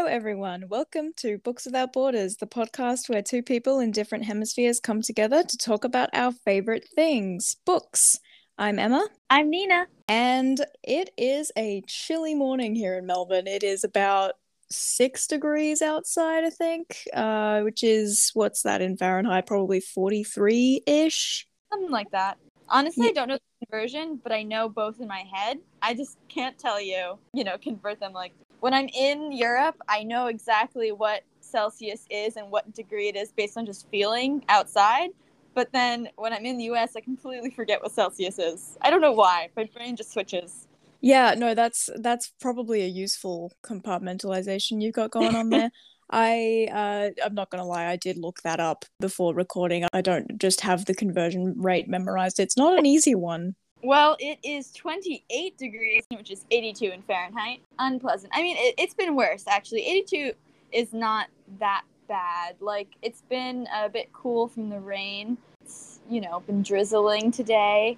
Hello, everyone. Welcome to Books Without Borders, the podcast where two people in different hemispheres come together to talk about our favorite things books. I'm Emma. I'm Nina. And it is a chilly morning here in Melbourne. It is about six degrees outside, I think, uh, which is what's that in Fahrenheit? Probably 43 ish. Something like that. Honestly, yeah. I don't know the conversion, but I know both in my head. I just can't tell you, you know, convert them like when I'm in Europe, I know exactly what Celsius is and what degree it is based on just feeling outside. But then when I'm in the US, I completely forget what Celsius is. I don't know why. My brain just switches. Yeah, no, that's that's probably a useful compartmentalization you've got going on there. I uh, I'm not gonna lie, I did look that up before recording. I don't just have the conversion rate memorized. It's not an easy one. Well, it is 28 degrees, which is 82 in Fahrenheit. Unpleasant. I mean, it, it's been worse actually. 82 is not that bad. Like it's been a bit cool from the rain. It's you know been drizzling today,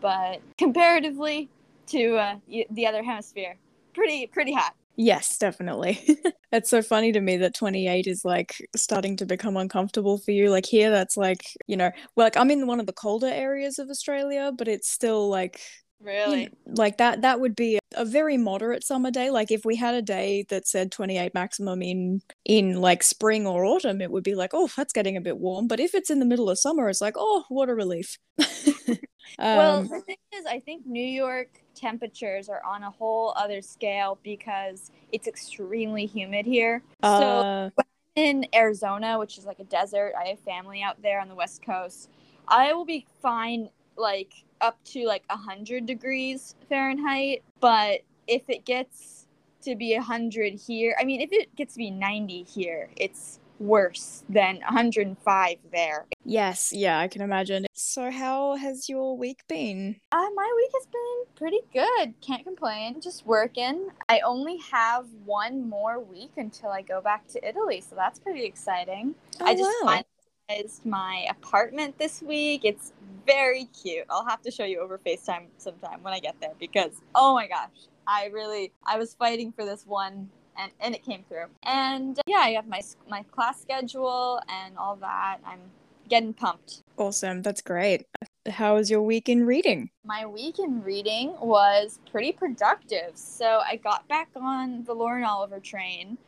but comparatively to uh, the other hemisphere, pretty pretty hot. Yes, definitely. it's so funny to me that 28 is like starting to become uncomfortable for you. Like here, that's like, you know, well, like I'm in one of the colder areas of Australia, but it's still like Really? You know, like that that would be a very moderate summer day. Like if we had a day that said 28 maximum in in like spring or autumn, it would be like, "Oh, that's getting a bit warm." But if it's in the middle of summer, it's like, "Oh, what a relief." um, well, the thing is, I think New York temperatures are on a whole other scale because it's extremely humid here. Uh, so in Arizona, which is like a desert, I have family out there on the west coast. I will be fine like up to like 100 degrees Fahrenheit, but if it gets to be 100 here, I mean if it gets to be 90 here, it's worse than 105 there. Yes, yeah, I can imagine. So, how has your week been? Uh, my week has been pretty good. Can't complain. Just working. I only have one more week until I go back to Italy, so that's pretty exciting. Oh, I just wow. finalized my apartment this week. It's very cute. I'll have to show you over FaceTime sometime when I get there because, oh my gosh, I really, I was fighting for this one and and it came through. And uh, yeah, I have my my class schedule and all that. I'm getting pumped. Awesome, that's great. How was your week in reading? My week in reading was pretty productive. So I got back on the Lauren Oliver train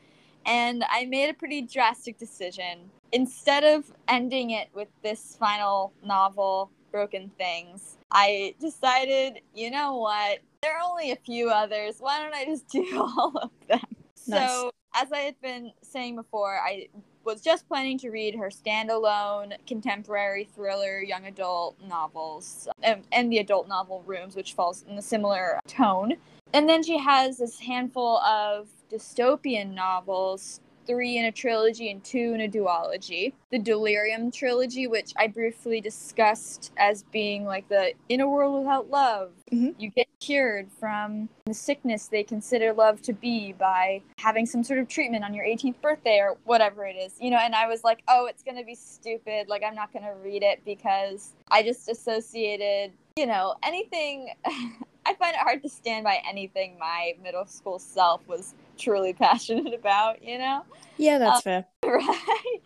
and I made a pretty drastic decision. Instead of ending it with this final novel, Broken Things, I decided, you know what? There are only a few others. Why don't I just do all of them? Nice. So, as I had been saying before, I was just planning to read her standalone contemporary thriller young adult novels and, and the adult novel Rooms, which falls in a similar tone. And then she has this handful of dystopian novels three in a trilogy and two in a duology. The Delirium trilogy, which I briefly discussed as being like the In a World Without Love, mm-hmm. you get cured from the sickness they consider love to be by having some sort of treatment on your 18th birthday or whatever it is, you know. And I was like, oh, it's going to be stupid. Like, I'm not going to read it because I just associated, you know, anything. I find it hard to stand by anything my middle school self was truly passionate about, you know? Yeah, that's um, fair. Right.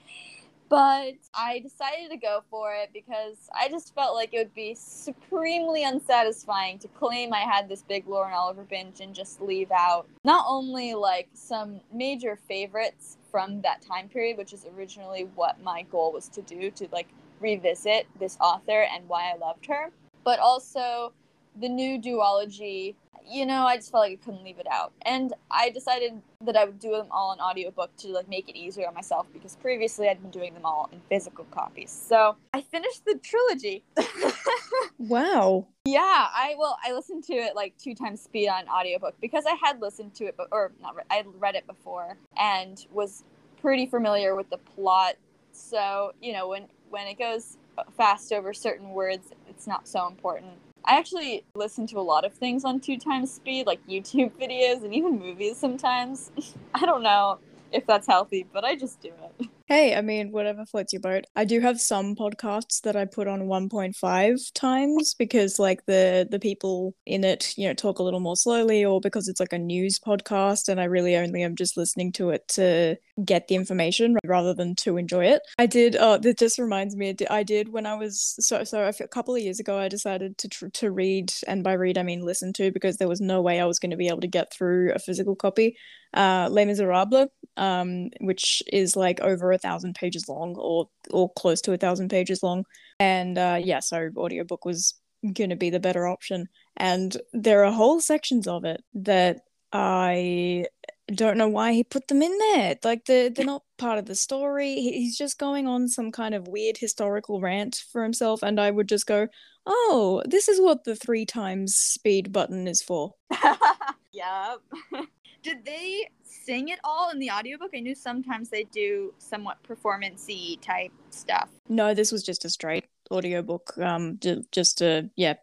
But I decided to go for it because I just felt like it would be supremely unsatisfying to claim I had this big Lauren Oliver binge and just leave out not only like some major favorites from that time period, which is originally what my goal was to do, to like revisit this author and why I loved her, but also the new duology you know, I just felt like I couldn't leave it out. And I decided that I would do them all in audiobook to like make it easier on myself because previously I'd been doing them all in physical copies. So I finished the trilogy. wow. Yeah, I well, I listened to it like two times speed on audiobook because I had listened to it, but or not, I had read it before and was pretty familiar with the plot. So you know, when when it goes fast over certain words, it's not so important I actually listen to a lot of things on two times speed, like YouTube videos and even movies sometimes. I don't know if that's healthy, but I just do it. Hey, I mean, whatever floats your boat. I do have some podcasts that I put on 1.5 times because, like, the the people in it, you know, talk a little more slowly, or because it's like a news podcast, and I really only am just listening to it to get the information rather than to enjoy it. I did. Oh, that just reminds me. I did when I was so so a couple of years ago. I decided to tr- to read, and by read I mean listen to, because there was no way I was going to be able to get through a physical copy uh, Les Miserables, um, which is like over a thousand pages long or or close to a thousand pages long. And uh, yeah, so audiobook was going to be the better option. And there are whole sections of it that I don't know why he put them in there. Like they're they're not part of the story. He's just going on some kind of weird historical rant for himself, and I would just go, "Oh, this is what the three times speed button is for." yep. Did they sing it all in the audiobook? I knew sometimes they do somewhat performancey type stuff. No, this was just a straight audiobook. Um, just a yeah,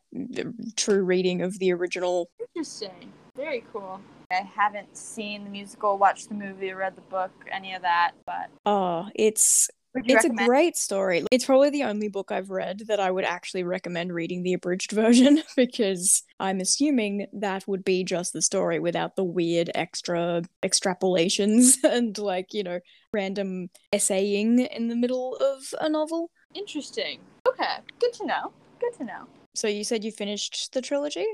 true reading of the original. Interesting. Very cool. I haven't seen the musical, watched the movie, read the book, any of that, but oh, it's it's recommend? a great story. It's probably the only book I've read that I would actually recommend reading the abridged version because I'm assuming that would be just the story without the weird extra extrapolations and like, you know, random essaying in the middle of a novel. Interesting. Okay, good to know. Good to know. So you said you finished the trilogy?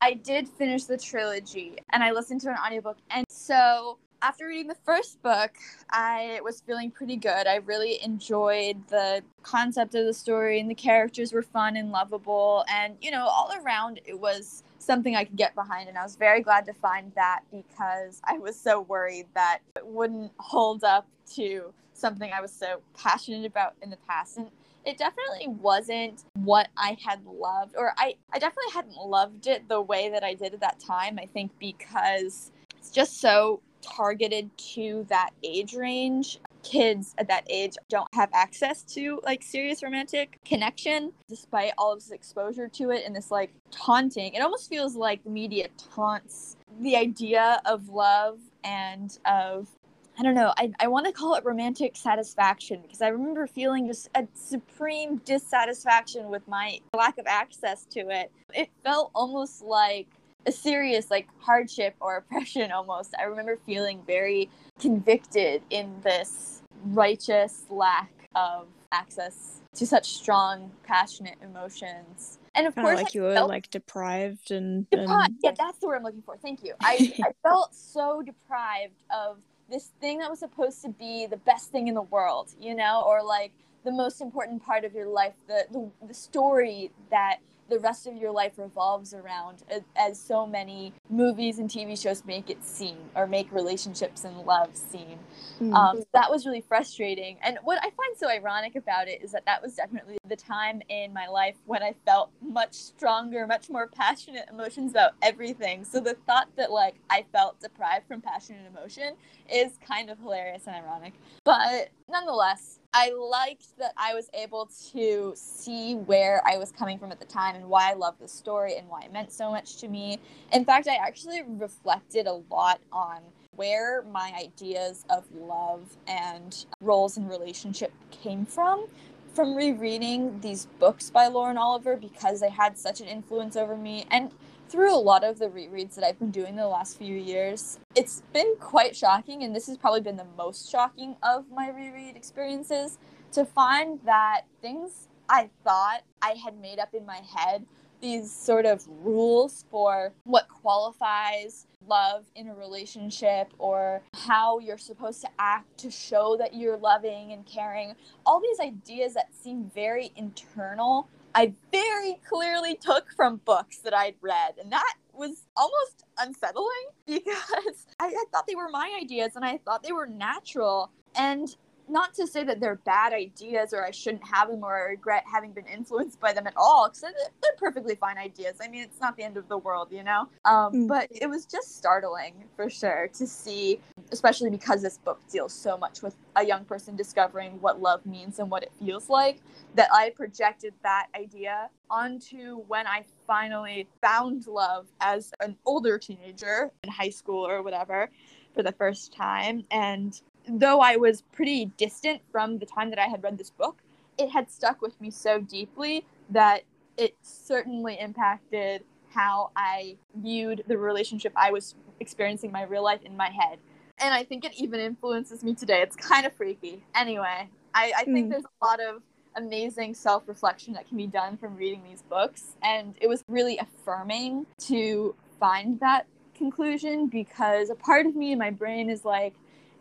I did finish the trilogy and I listened to an audiobook. And so after reading the first book, I was feeling pretty good. I really enjoyed the concept of the story, and the characters were fun and lovable. And, you know, all around it was something I could get behind. And I was very glad to find that because I was so worried that it wouldn't hold up to something I was so passionate about in the past. And it definitely wasn't what I had loved, or I, I definitely hadn't loved it the way that I did at that time. I think because it's just so targeted to that age range kids at that age don't have access to like serious romantic connection despite all of this exposure to it and this like taunting it almost feels like the media taunts the idea of love and of I don't know, I, I want to call it romantic satisfaction because I remember feeling just a supreme dissatisfaction with my lack of access to it. It felt almost like a serious like hardship or oppression almost. I remember feeling very convicted in this righteous lack of access to such strong, passionate emotions. And of Kinda course, like you were like deprived and, deprived. and, yeah, that's the word I'm looking for. Thank you. I, I felt so deprived of this thing that was supposed to be the best thing in the world, you know, or like the most important part of your life, the the, the story that the rest of your life revolves around as so many movies and TV shows make it seem or make relationships and love seem. Mm-hmm. Um, that was really frustrating. And what I find so ironic about it is that that was definitely the time in my life when I felt much stronger, much more passionate emotions about everything. So the thought that like I felt deprived from passion and emotion is kind of hilarious and ironic. But nonetheless, I liked that I was able to see where I was coming from at the time and why I loved the story and why it meant so much to me. In fact, I actually reflected a lot on where my ideas of love and roles in relationship came from from rereading these books by Lauren Oliver because they had such an influence over me and through a lot of the rereads that I've been doing the last few years, it's been quite shocking, and this has probably been the most shocking of my reread experiences to find that things I thought I had made up in my head, these sort of rules for what qualifies love in a relationship or how you're supposed to act to show that you're loving and caring, all these ideas that seem very internal I very clearly took from books that I'd read. And that was almost unsettling because I, I, thought they were my ideas and I thought they were natural. And not to say that they're bad ideas or I shouldn't have them or I regret having been influenced by them at all, because they're perfectly fine ideas. I mean, it's not the end of the world, you know? Um, mm. But it was just startling for sure to see, especially because this book deals so much with a young person discovering what love means and what it feels like, that I projected that idea onto when I finally found love as an older teenager in high school or whatever for the first time. And though I was pretty distant from the time that I had read this book, it had stuck with me so deeply that it certainly impacted how I viewed the relationship I was experiencing my real life in my head. And I think it even influences me today. It's kind of freaky. Anyway, I, I think mm. there's a lot of amazing self reflection that can be done from reading these books. And it was really affirming to find that conclusion because a part of me in my brain is like,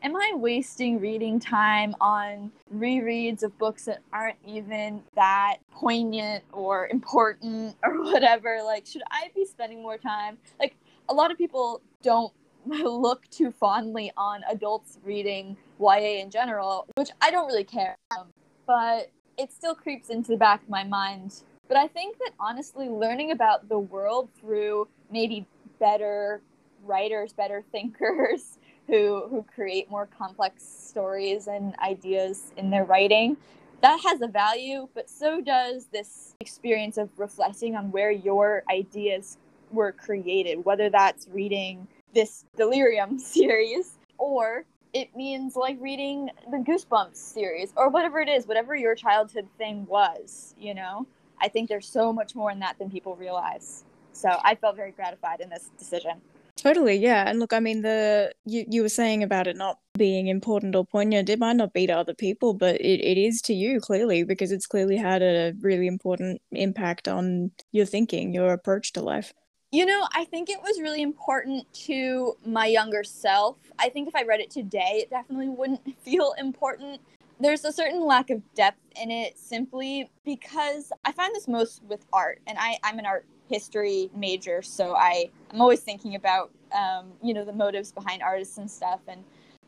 am I wasting reading time on rereads of books that aren't even that poignant or important or whatever? Like, should I be spending more time? Like, a lot of people don't look too fondly on adults reading YA in general, which I don't really care. But it still creeps into the back of my mind. But I think that honestly, learning about the world through maybe better writers, better thinkers, who who create more complex stories and ideas in their writing. That has a value but so does this experience of reflecting on where your ideas were created whether that's reading this delirium series or it means like reading the goosebumps series or whatever it is whatever your childhood thing was you know? I think there's so much more in that than people realize. So i felt very gratified in this decision Totally, yeah. And look, I mean, the you you were saying about it not being important or poignant. It might not be to other people, but it, it is to you clearly because it's clearly had a really important impact on your thinking, your approach to life. You know, I think it was really important to my younger self. I think if I read it today, it definitely wouldn't feel important. There's a certain lack of depth in it simply because I find this most with art, and I, I'm an art history major, so I I'm always thinking about um, you know the motives behind artists and stuff. And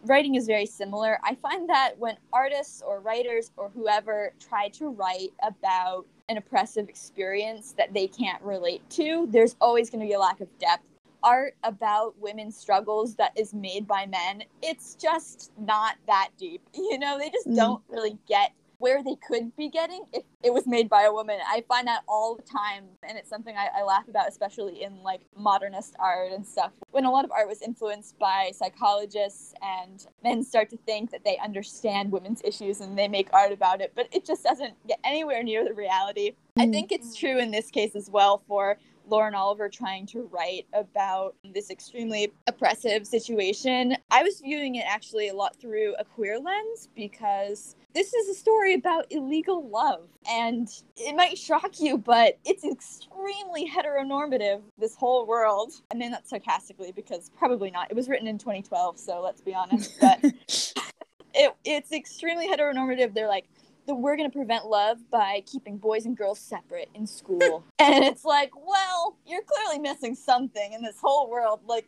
writing is very similar. I find that when artists or writers or whoever try to write about an oppressive experience that they can't relate to, there's always going to be a lack of depth. Art about women's struggles that is made by men, it's just not that deep. You know, they just mm. don't really get where they could be getting if it was made by a woman. I find that all the time, and it's something I, I, laugh about, especially in like modernist art and stuff. When a lot of art was influenced by psychologists, and men start to think that they understand women's issues and they make art about it, but it just doesn't get anywhere near the reality. I mm. think it's true in this case as well for Lauren Oliver trying to write about this extremely oppressive situation. I was viewing it actually a lot through a queer lens because this is a story about illegal love. And it might shock you, but it's extremely heteronormative, this whole world. I mean that sarcastically because probably not. It was written in 2012, so let's be honest. But it, it's extremely heteronormative. They're like, that we're going to prevent love by keeping boys and girls separate in school. and it's like, well, you're clearly missing something in this whole world. Like,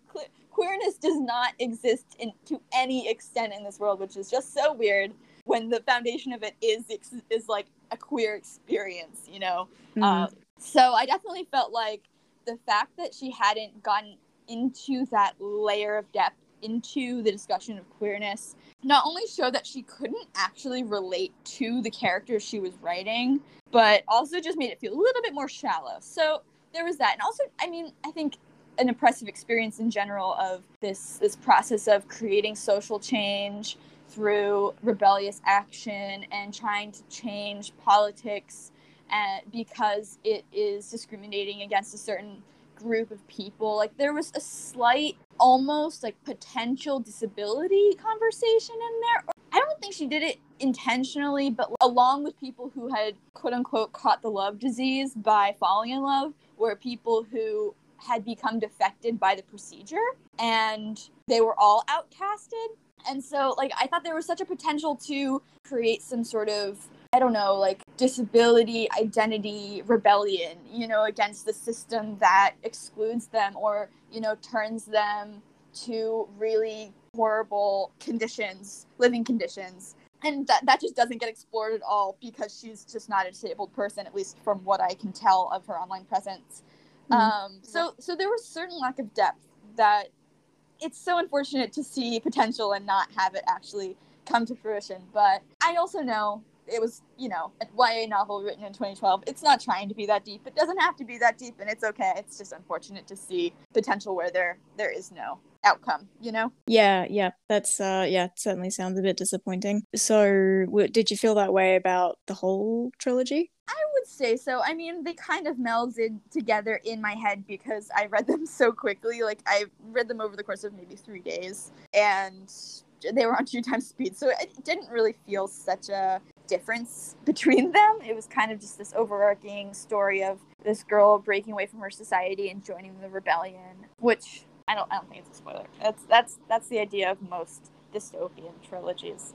queerness does not exist in, to any extent in this world, which is just so weird when the foundation of it is is like a queer experience, you know. Mm-hmm. Uh, so I definitely felt like the fact that she hadn't gotten into that layer of depth into the discussion of queerness not only showed that she couldn't actually relate to the characters she was writing, but also just made it feel a little bit more shallow. So there was that. And also, I mean, I think an impressive experience in general of this this process of creating social change through rebellious action and trying to change politics uh, because it is discriminating against a certain group of people. Like there was a slight, almost like potential disability conversation in there. I don't think she did it intentionally, but along with people who had quote unquote caught the love disease by falling in love, were people who had become defected by the procedure and they were all outcasted. And so, like, I thought there was such a potential to create some sort of I don't know, like disability identity rebellion, you know, against the system that excludes them or, you know, turns them to really horrible conditions, living conditions. And that, that just doesn't get explored at all because she's just not a disabled person, at least from what I can tell of her online presence. Mm-hmm. Um, so, so there was certain lack of depth that it's so unfortunate to see potential and not have it actually come to fruition. But I also know it was, you know, a YA novel written in 2012. It's not trying to be that deep. It doesn't have to be that deep, and it's okay. It's just unfortunate to see potential where there there is no. outcome, you know? Yeah, yeah, that's uh yeah, it certainly sounds a bit disappointing. So, w- did you feel that way about the whole trilogy? I would say so. I mean, they kind of melded together in my head because I read them so quickly. Like I read them over the course of maybe 3 days and they were on two times speed. So it didn't really feel such a difference between them. It was kind of just this overarching story of this girl breaking away from her society and joining the rebellion, which I don't I don't think it's a spoiler. That's that's that's the idea of most dystopian trilogies.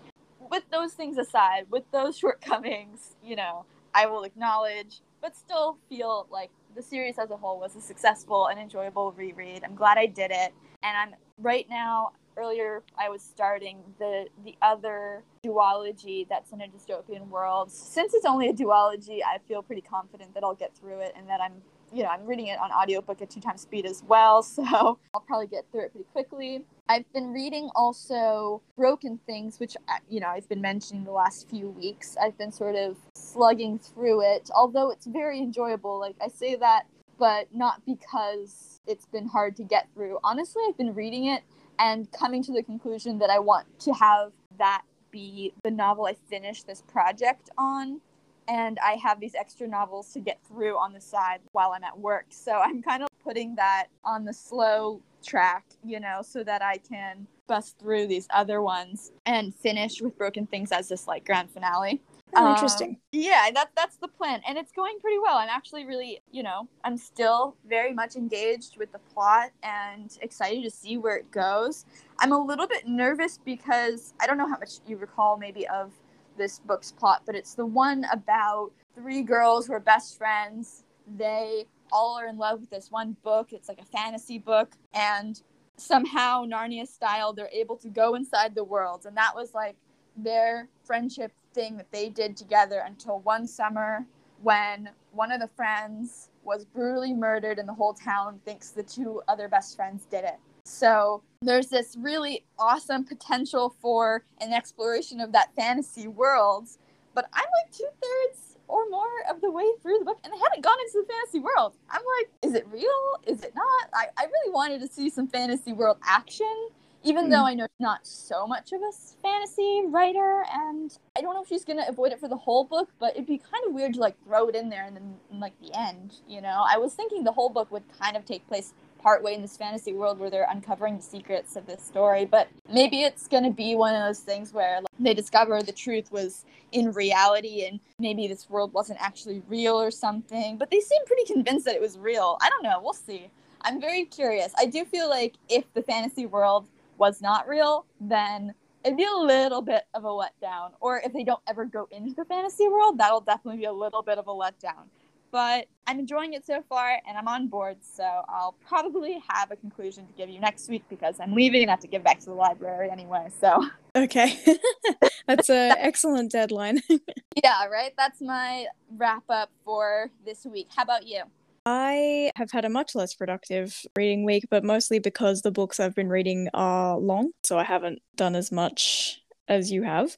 With those things aside, with those shortcomings, you know, I will acknowledge, but still feel like the series as a whole was a successful and enjoyable reread. I'm glad I did it. And I'm right now earlier I was starting the the other duology that's in a dystopian world. Since it's only a duology, I feel pretty confident that I'll get through it and that I'm you know, I'm reading it on audiobook at two times speed as well, so I'll probably get through it pretty quickly. I've been reading also Broken Things, which, uh, you know, I've been mentioning the last few weeks. I've been sort of slugging through it, although it's very enjoyable. Like, I say that, but not because it's been hard to get through. Honestly, I've been reading it and coming to the conclusion that I want to have that be the novel I finish this project on. And I have these extra novels to get through on the side while I'm at work. So I'm kind of putting that on the slow track, you know, so that I can bust through these other ones and finish with Broken Things as this like grand finale. Oh, interesting. Um, yeah, that that's the plan, and it's going pretty well. I'm actually really, you know, I'm still very much engaged with the plot and excited to see where it goes. I'm a little bit nervous because I don't know how much you recall maybe of this book's plot, but it's the one about three girls who are best friends. They all are in love with this one book. It's like a fantasy book, and somehow Narnia style, they're able to go inside the world, and that was like their friendship thing that they did together until one summer when one of the friends was brutally murdered and the whole town thinks the two other best friends did it. So there's this really awesome potential for an exploration of that fantasy world. But I'm like two thirds or more of the way through the book and they haven't gone into the fantasy world. I'm like, is it real? Is it not? I, I really wanted to see some fantasy world action even mm. though I know she's not so much of a fantasy writer, and I don't know if she's gonna avoid it for the whole book, but it'd be kind of weird to like throw it in there and then in, like the end, you know. I was thinking the whole book would kind of take place partway in this fantasy world where they're uncovering the secrets of this story, but maybe it's gonna be one of those things where like, they discover the truth was in reality and maybe this world wasn't actually real or something. But they seem pretty convinced that it was real. I don't know. We'll see. I'm very curious. I do feel like if the fantasy world was not real, then it'd be a little bit of a letdown. Or if they don't ever go into the fantasy world, that'll definitely be a little bit of a letdown. But I'm enjoying it so far and I'm on board, so I'll probably have a conclusion to give you next week because I'm leaving and have to give back to the library anyway. So Okay. That's an excellent deadline. yeah, right? That's my wrap up for this week. How about you? I have had a much less productive reading week, but mostly because the books I've been reading are long, so I haven't done as much as you have.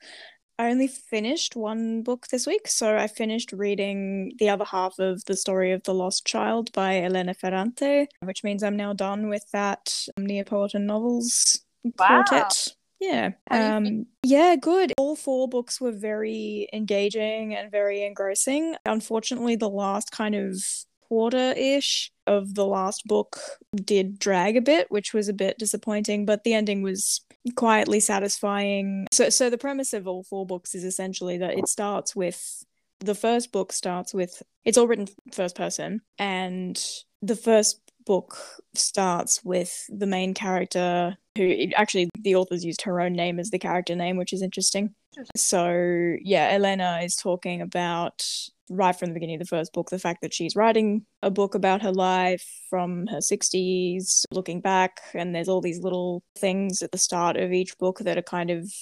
I only finished one book this week, so I finished reading the other half of The Story of the Lost Child by Elena Ferrante, which means I'm now done with that Neapolitan novels wow. quartet. Yeah. Um yeah, good. All four books were very engaging and very engrossing. Unfortunately, the last kind of quarter ish of the last book did drag a bit, which was a bit disappointing, but the ending was quietly satisfying. So, so the premise of all four books is essentially that it starts with the first book starts with it's all written first person, and the first book starts with the main character who actually the authors used her own name as the character name, which is interesting. So yeah, Elena is talking about right from the beginning of the first book the fact that she's writing a book about her life from her 60s, looking back, and there's all these little things at the start of each book that are kind of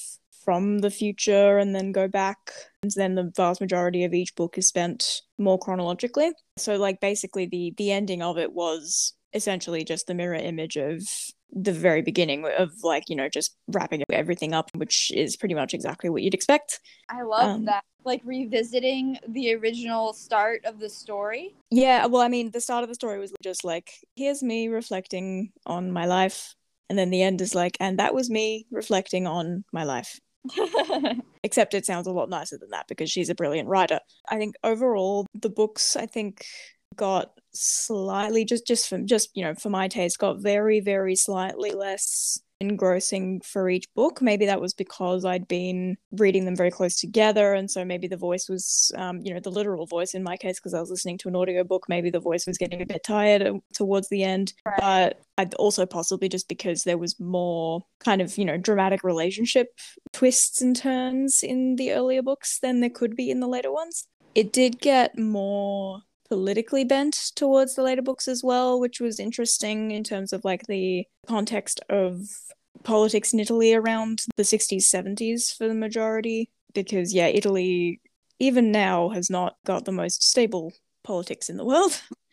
from the future and then go back. And then the vast majority of each book is spent more chronologically. So like basically the the ending of it was essentially just the mirror image of the very beginning of like you know just wrapping everything up which is pretty much exactly what you'd expect i love um, that like revisiting the original start of the story yeah well i mean the start of the story was just like here's me reflecting on my life And then the end is like, and that was me reflecting on my life. Except it sounds a lot nicer than that because she's a brilliant writer. I think overall the books I think got slightly just just from just you know for my taste got very very slightly less engrossing for each book. Maybe that was because I'd been reading them very close together. And so maybe the voice was, um, you know, the literal voice in my case, because I was listening to an audiobook, maybe the voice was getting a bit tired uh, towards the end. Right. But I'd also possibly just because there was more kind of, you know, dramatic relationship twists and turns in the earlier books than there could be in the later ones. It did get more politically bent towards the later books as well, which was interesting in terms of like the context of politics in Italy around the 60s, 70s for the majority. Because, yeah, Italy, even now, has not got the most stable politics in the world.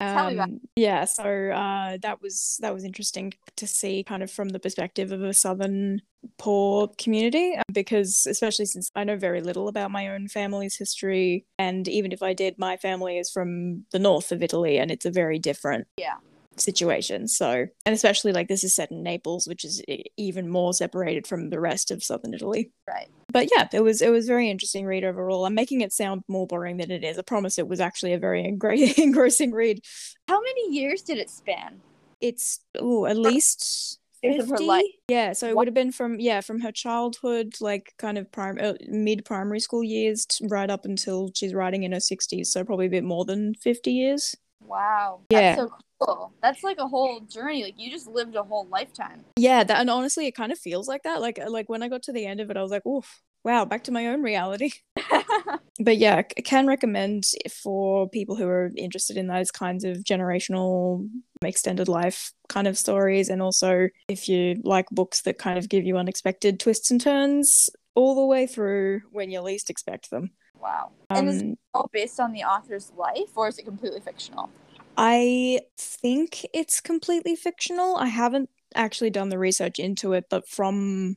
Um, yeah, so uh, that was that was interesting to see, kind of from the perspective of a southern poor community, uh, because especially since I know very little about my own family's history, and even if I did, my family is from the north of Italy, and it's a very different yeah situation. So, and especially like this is set in Naples, which is even more separated from the rest of southern Italy. Right. But yeah, it was it was very interesting read overall. I'm making it sound more boring than it is. I promise it was actually a very engrossing read. How many years did it span? It's oh, at least 50? Yeah, so it what? would have been from yeah, from her childhood, like kind of prime uh, mid primary school years, right up until she's writing in her 60s, so probably a bit more than 50 years. Wow. Yeah. That's so cool. That's like a whole journey. Like you just lived a whole lifetime. Yeah, that and honestly it kind of feels like that. Like uh, like when I got to the end of it, I was like, oof, wow, back to my own reality. but yeah, I can recommend for people who are interested in those kinds of generational extended life kind of stories and also if you like books that kind of give you unexpected twists and turns all the way through when you least expect them. Wow. Um, and is it all based on the author's life or is it completely fictional? I think it's completely fictional. I haven't actually done the research into it, but from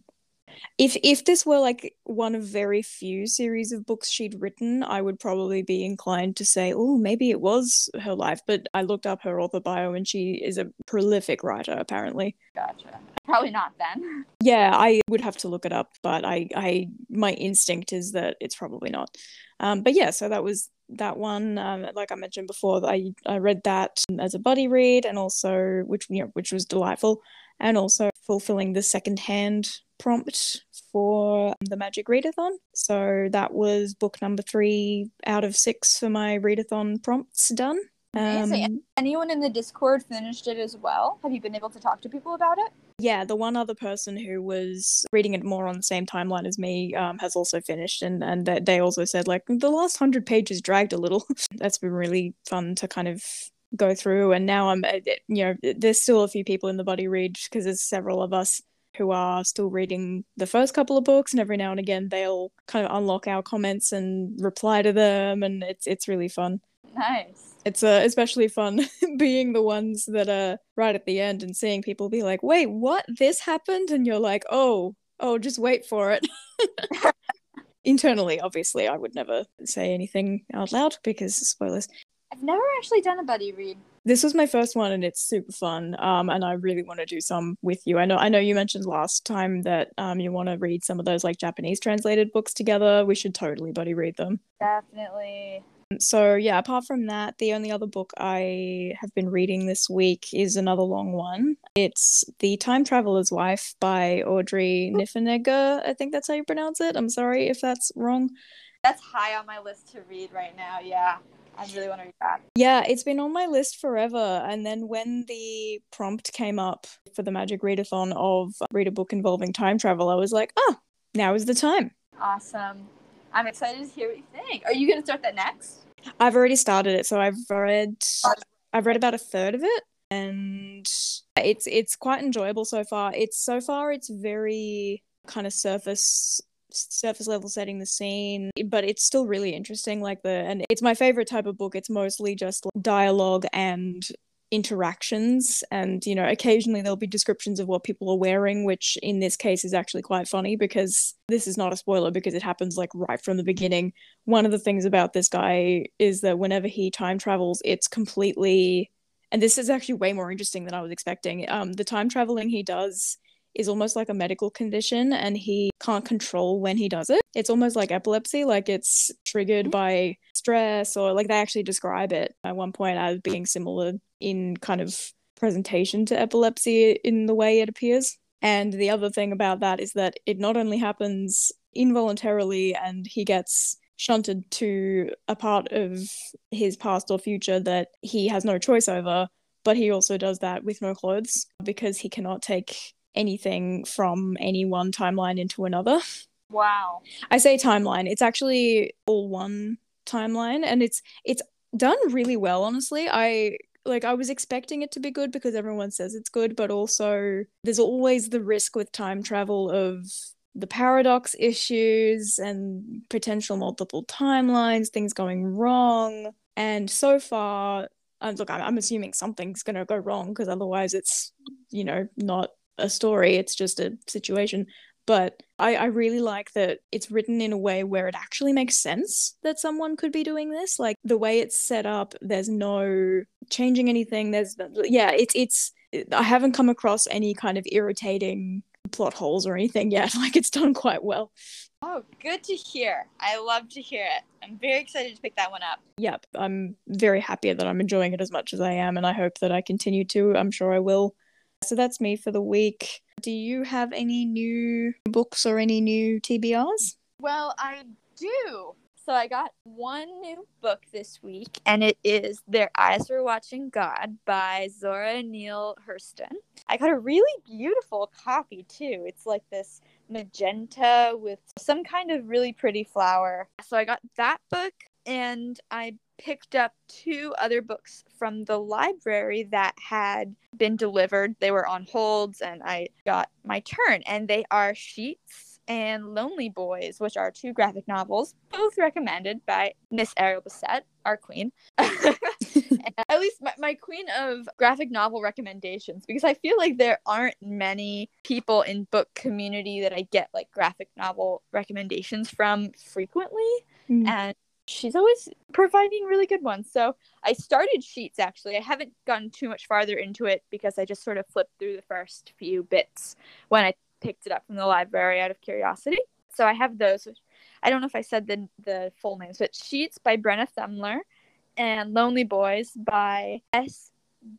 if if this were like one of very few series of books she'd written, I would probably be inclined to say, oh, maybe it was her life. But I looked up her author bio, and she is a prolific writer, apparently. Gotcha. Probably not then. Yeah, I would have to look it up, but I, I, my instinct is that it's probably not. Um, but yeah, so that was that one. Um, like I mentioned before, I I read that as a buddy read, and also which you know which was delightful, and also fulfilling the second hand prompt for the Magic Readathon. So that was book number three out of six for my readathon prompts done. Um, Anyone in the Discord finished it as well? Have you been able to talk to people about it? Yeah, the one other person who was reading it more on the same timeline as me um, has also finished, and and they also said like the last hundred pages dragged a little. That's been really fun to kind of go through, and now I'm uh, you know there's still a few people in the buddy read because there's several of us who are still reading the first couple of books and every now and again they'll kind of unlock our comments and reply to them and it's it's really fun. Nice. It's uh, especially fun being the ones that are right at the end and seeing people be like, "Wait, what? This happened?" and you're like, "Oh, oh, just wait for it." Internally, obviously, I would never say anything out loud because spoilers. I've never actually done a buddy read. This was my first one and it's super fun. Um, and I really want to do some with you. I know I know you mentioned last time that um you want to read some of those like Japanese translated books together. We should totally buddy read them. Definitely. So yeah, apart from that, the only other book I have been reading this week is another long one. It's The Time Traveler's Wife by Audrey Niffenegger. I think that's how you pronounce it. I'm sorry if that's wrong. That's high on my list to read right now. Yeah. I really want to read that. Yeah, it's been on my list forever. And then when the prompt came up for the Magic Readathon of uh, read a book involving time travel, I was like, oh, now is the time. Awesome. I'm excited to hear what you think. Are you going to start that next? I've already started it, so I've read I've read about a third of it, and it's it's quite enjoyable so far. It's so far it's very kind of surface surface level setting the scene but it's still really interesting like the and it's my favorite type of book it's mostly just dialogue and interactions and you know occasionally there'll be descriptions of what people are wearing which in this case is actually quite funny because this is not a spoiler because it happens like right from the beginning one of the things about this guy is that whenever he time travels it's completely and this is actually way more interesting than I was expecting. Um, the time traveling he does is almost like a medical condition and he can't control when he does it. It's almost like epilepsy, like it's triggered mm-hmm. by stress, or like they actually describe it at one point as being similar in kind of presentation to epilepsy in the way it appears. And the other thing about that is that it not only happens involuntarily and he gets shunted to a part of his past or future that he has no choice over, but he also does that with no clothes because he cannot take anything from any one timeline into another. Wow. I say timeline, it's actually all one timeline and it's it's done really well honestly. I like I was expecting it to be good because everyone says it's good, but also there's always the risk with time travel of the paradox issues and potential multiple timelines, things going wrong. And so far, look, I'm, I'm assuming something's going to go wrong because otherwise it's, you know, not a story, it's just a situation. But I, I really like that it's written in a way where it actually makes sense that someone could be doing this. Like the way it's set up, there's no changing anything. There's, yeah, it's, it's, I haven't come across any kind of irritating plot holes or anything yet. Like it's done quite well. Oh, good to hear. I love to hear it. I'm very excited to pick that one up. Yep, I'm very happy that I'm enjoying it as much as I am, and I hope that I continue to. I'm sure I will. So that's me for the week. Do you have any new books or any new TBRs? Well, I do. So I got one new book this week, and it is Their Eyes Were Watching God by Zora Neale Hurston. I got a really beautiful copy too. It's like this magenta with some kind of really pretty flower. So I got that book, and I picked up two other books from the library that had been delivered. They were on holds, and I got my turn, and they are Sheets and Lonely Boys, which are two graphic novels, both recommended by Miss Ariel Bissett, our queen. At least my, my queen of graphic novel recommendations, because I feel like there aren't many people in book community that I get like graphic novel recommendations from frequently. Mm. And she's always providing really good ones. So I started Sheets actually. I haven't gone too much farther into it because I just sort of flipped through the first few bits when I picked it up from the library out of curiosity. So I have those. I don't know if I said the the full names, but Sheets by Brenna Thummler and Lonely Boys by S.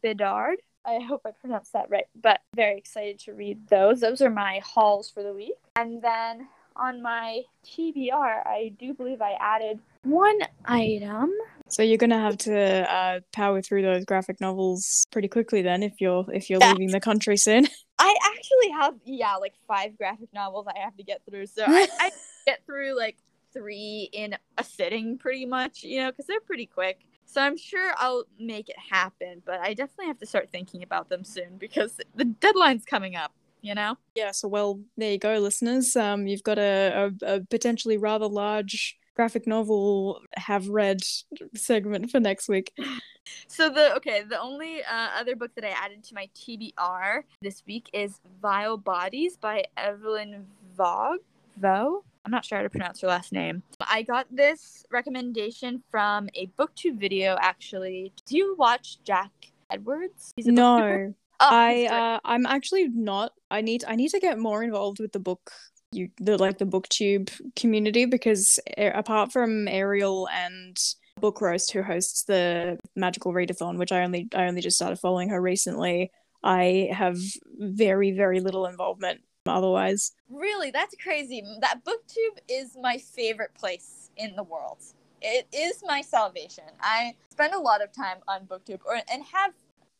Bedard. I hope I pronounced that right, but very excited to read those. Those are my hauls for the week. And then on my TBR, I do believe I added one item. So you're gonna have to uh, power through those graphic novels pretty quickly then, if you're if you're leaving the country soon. I actually have yeah, like five graphic novels I have to get through. So I, I get through like three in a sitting, pretty much. You know, because they're pretty quick. So I'm sure I'll make it happen, but I definitely have to start thinking about them soon because the deadline's coming up you know? Yeah, so well, there you go, listeners. Um, you've got a, a, a potentially rather large graphic novel have read segment for next week. So the okay, the only uh, other book that I added to my TBR this week is Vile Bodies by Evelyn Vogue. Vo? I'm not sure how to pronounce her last name. I got this recommendation from a booktube video actually. Do you watch Jack Edwards? no. Oh, I uh, I'm actually not. I need I need to get more involved with the book you the like the booktube community because apart from Ariel and Book Roast who hosts the Magical Readathon, which I only I only just started following her recently, I have very very little involvement otherwise. Really, that's crazy. That booktube is my favorite place in the world. It is my salvation. I spend a lot of time on booktube or and have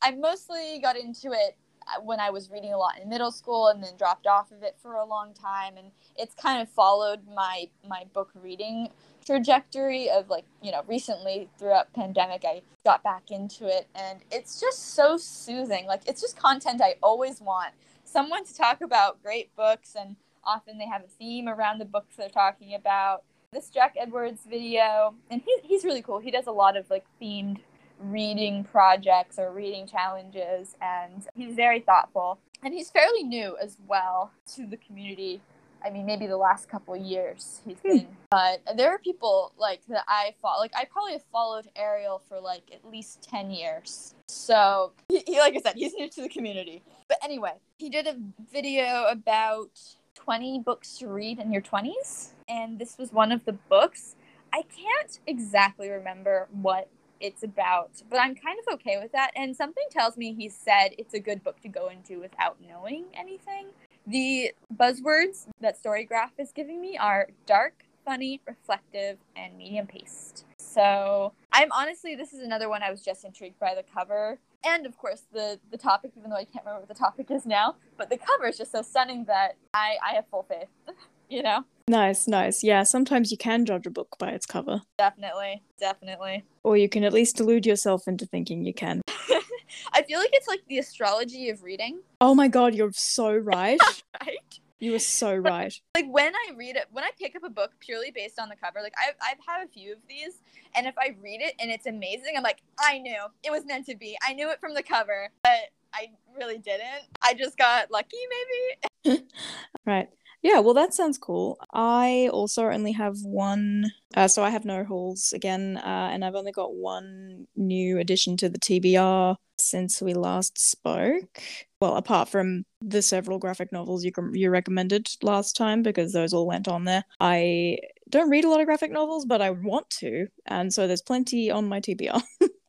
I mostly got into it uh, when I was reading a lot in middle school and then dropped off of it for a long time. And it's kind of followed my my book reading trajectory of like you know recently throughout pandemic I got back into it. And it's just so soothing. Like it's just content I always want. Someone to talk about great books and often they have a theme around the books they're talking about. This Jack Edwards video and he, he's really cool. He does a lot of like themed reading projects or reading challenges and he's very thoughtful and he's fairly new as well to the community I mean, maybe the last couple years he's hmm. been. But there are people like that I follow. Like I probably have followed Ariel for like at least ten years. So he, he, like I said, he's new to the community. But anyway, he did a video about twenty books to read in your twenties, and this was one of the books. I can't exactly remember what it's about, but I'm kind of okay with that. And something tells me he said it's a good book to go into without knowing anything. The buzzwords that Storygraph is giving me are dark, funny, reflective, and medium paced. So I'm honestly, this is another one I was just intrigued by the cover. And of course the the topic, even though I can't remember what the topic is now, but the cover is just so stunning that I, I have full faith. you know? Nice, nice. Yeah, sometimes you can judge a book by its cover. Definitely, definitely. Or you can at least delude yourself into thinking you can. I feel like it's like the astrology of reading. Oh my god, you're so right. right? You were so right. Like when I read it, when I pick up a book purely based on the cover, like I've, I've had a few of these, and if I read it and it's amazing, I'm like, I knew it was meant to be. I knew it from the cover, but I really didn't. I just got lucky, maybe. right. Yeah, well, that sounds cool. I also only have one, uh, so I have no hauls again, uh, and I've only got one new addition to the TBR since we last spoke. Well, apart from the several graphic novels you you recommended last time, because those all went on there. I don't read a lot of graphic novels, but I want to, and so there's plenty on my TBR.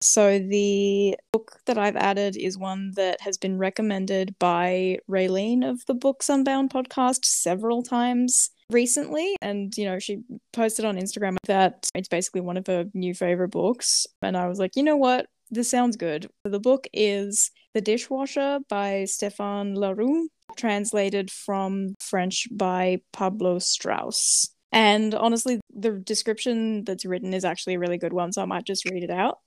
so the book that I've added is one that has been recommended by Raeleen of the Books Unbound podcast several times recently. And you know she posted on Instagram that it's basically one of her new favorite books. And I was like you know what? This sounds good. The book is The Dishwasher by Stéphane Larue translated from French by Pablo Strauss. And honestly, the description that's written is actually a really good one, so I might just read it out.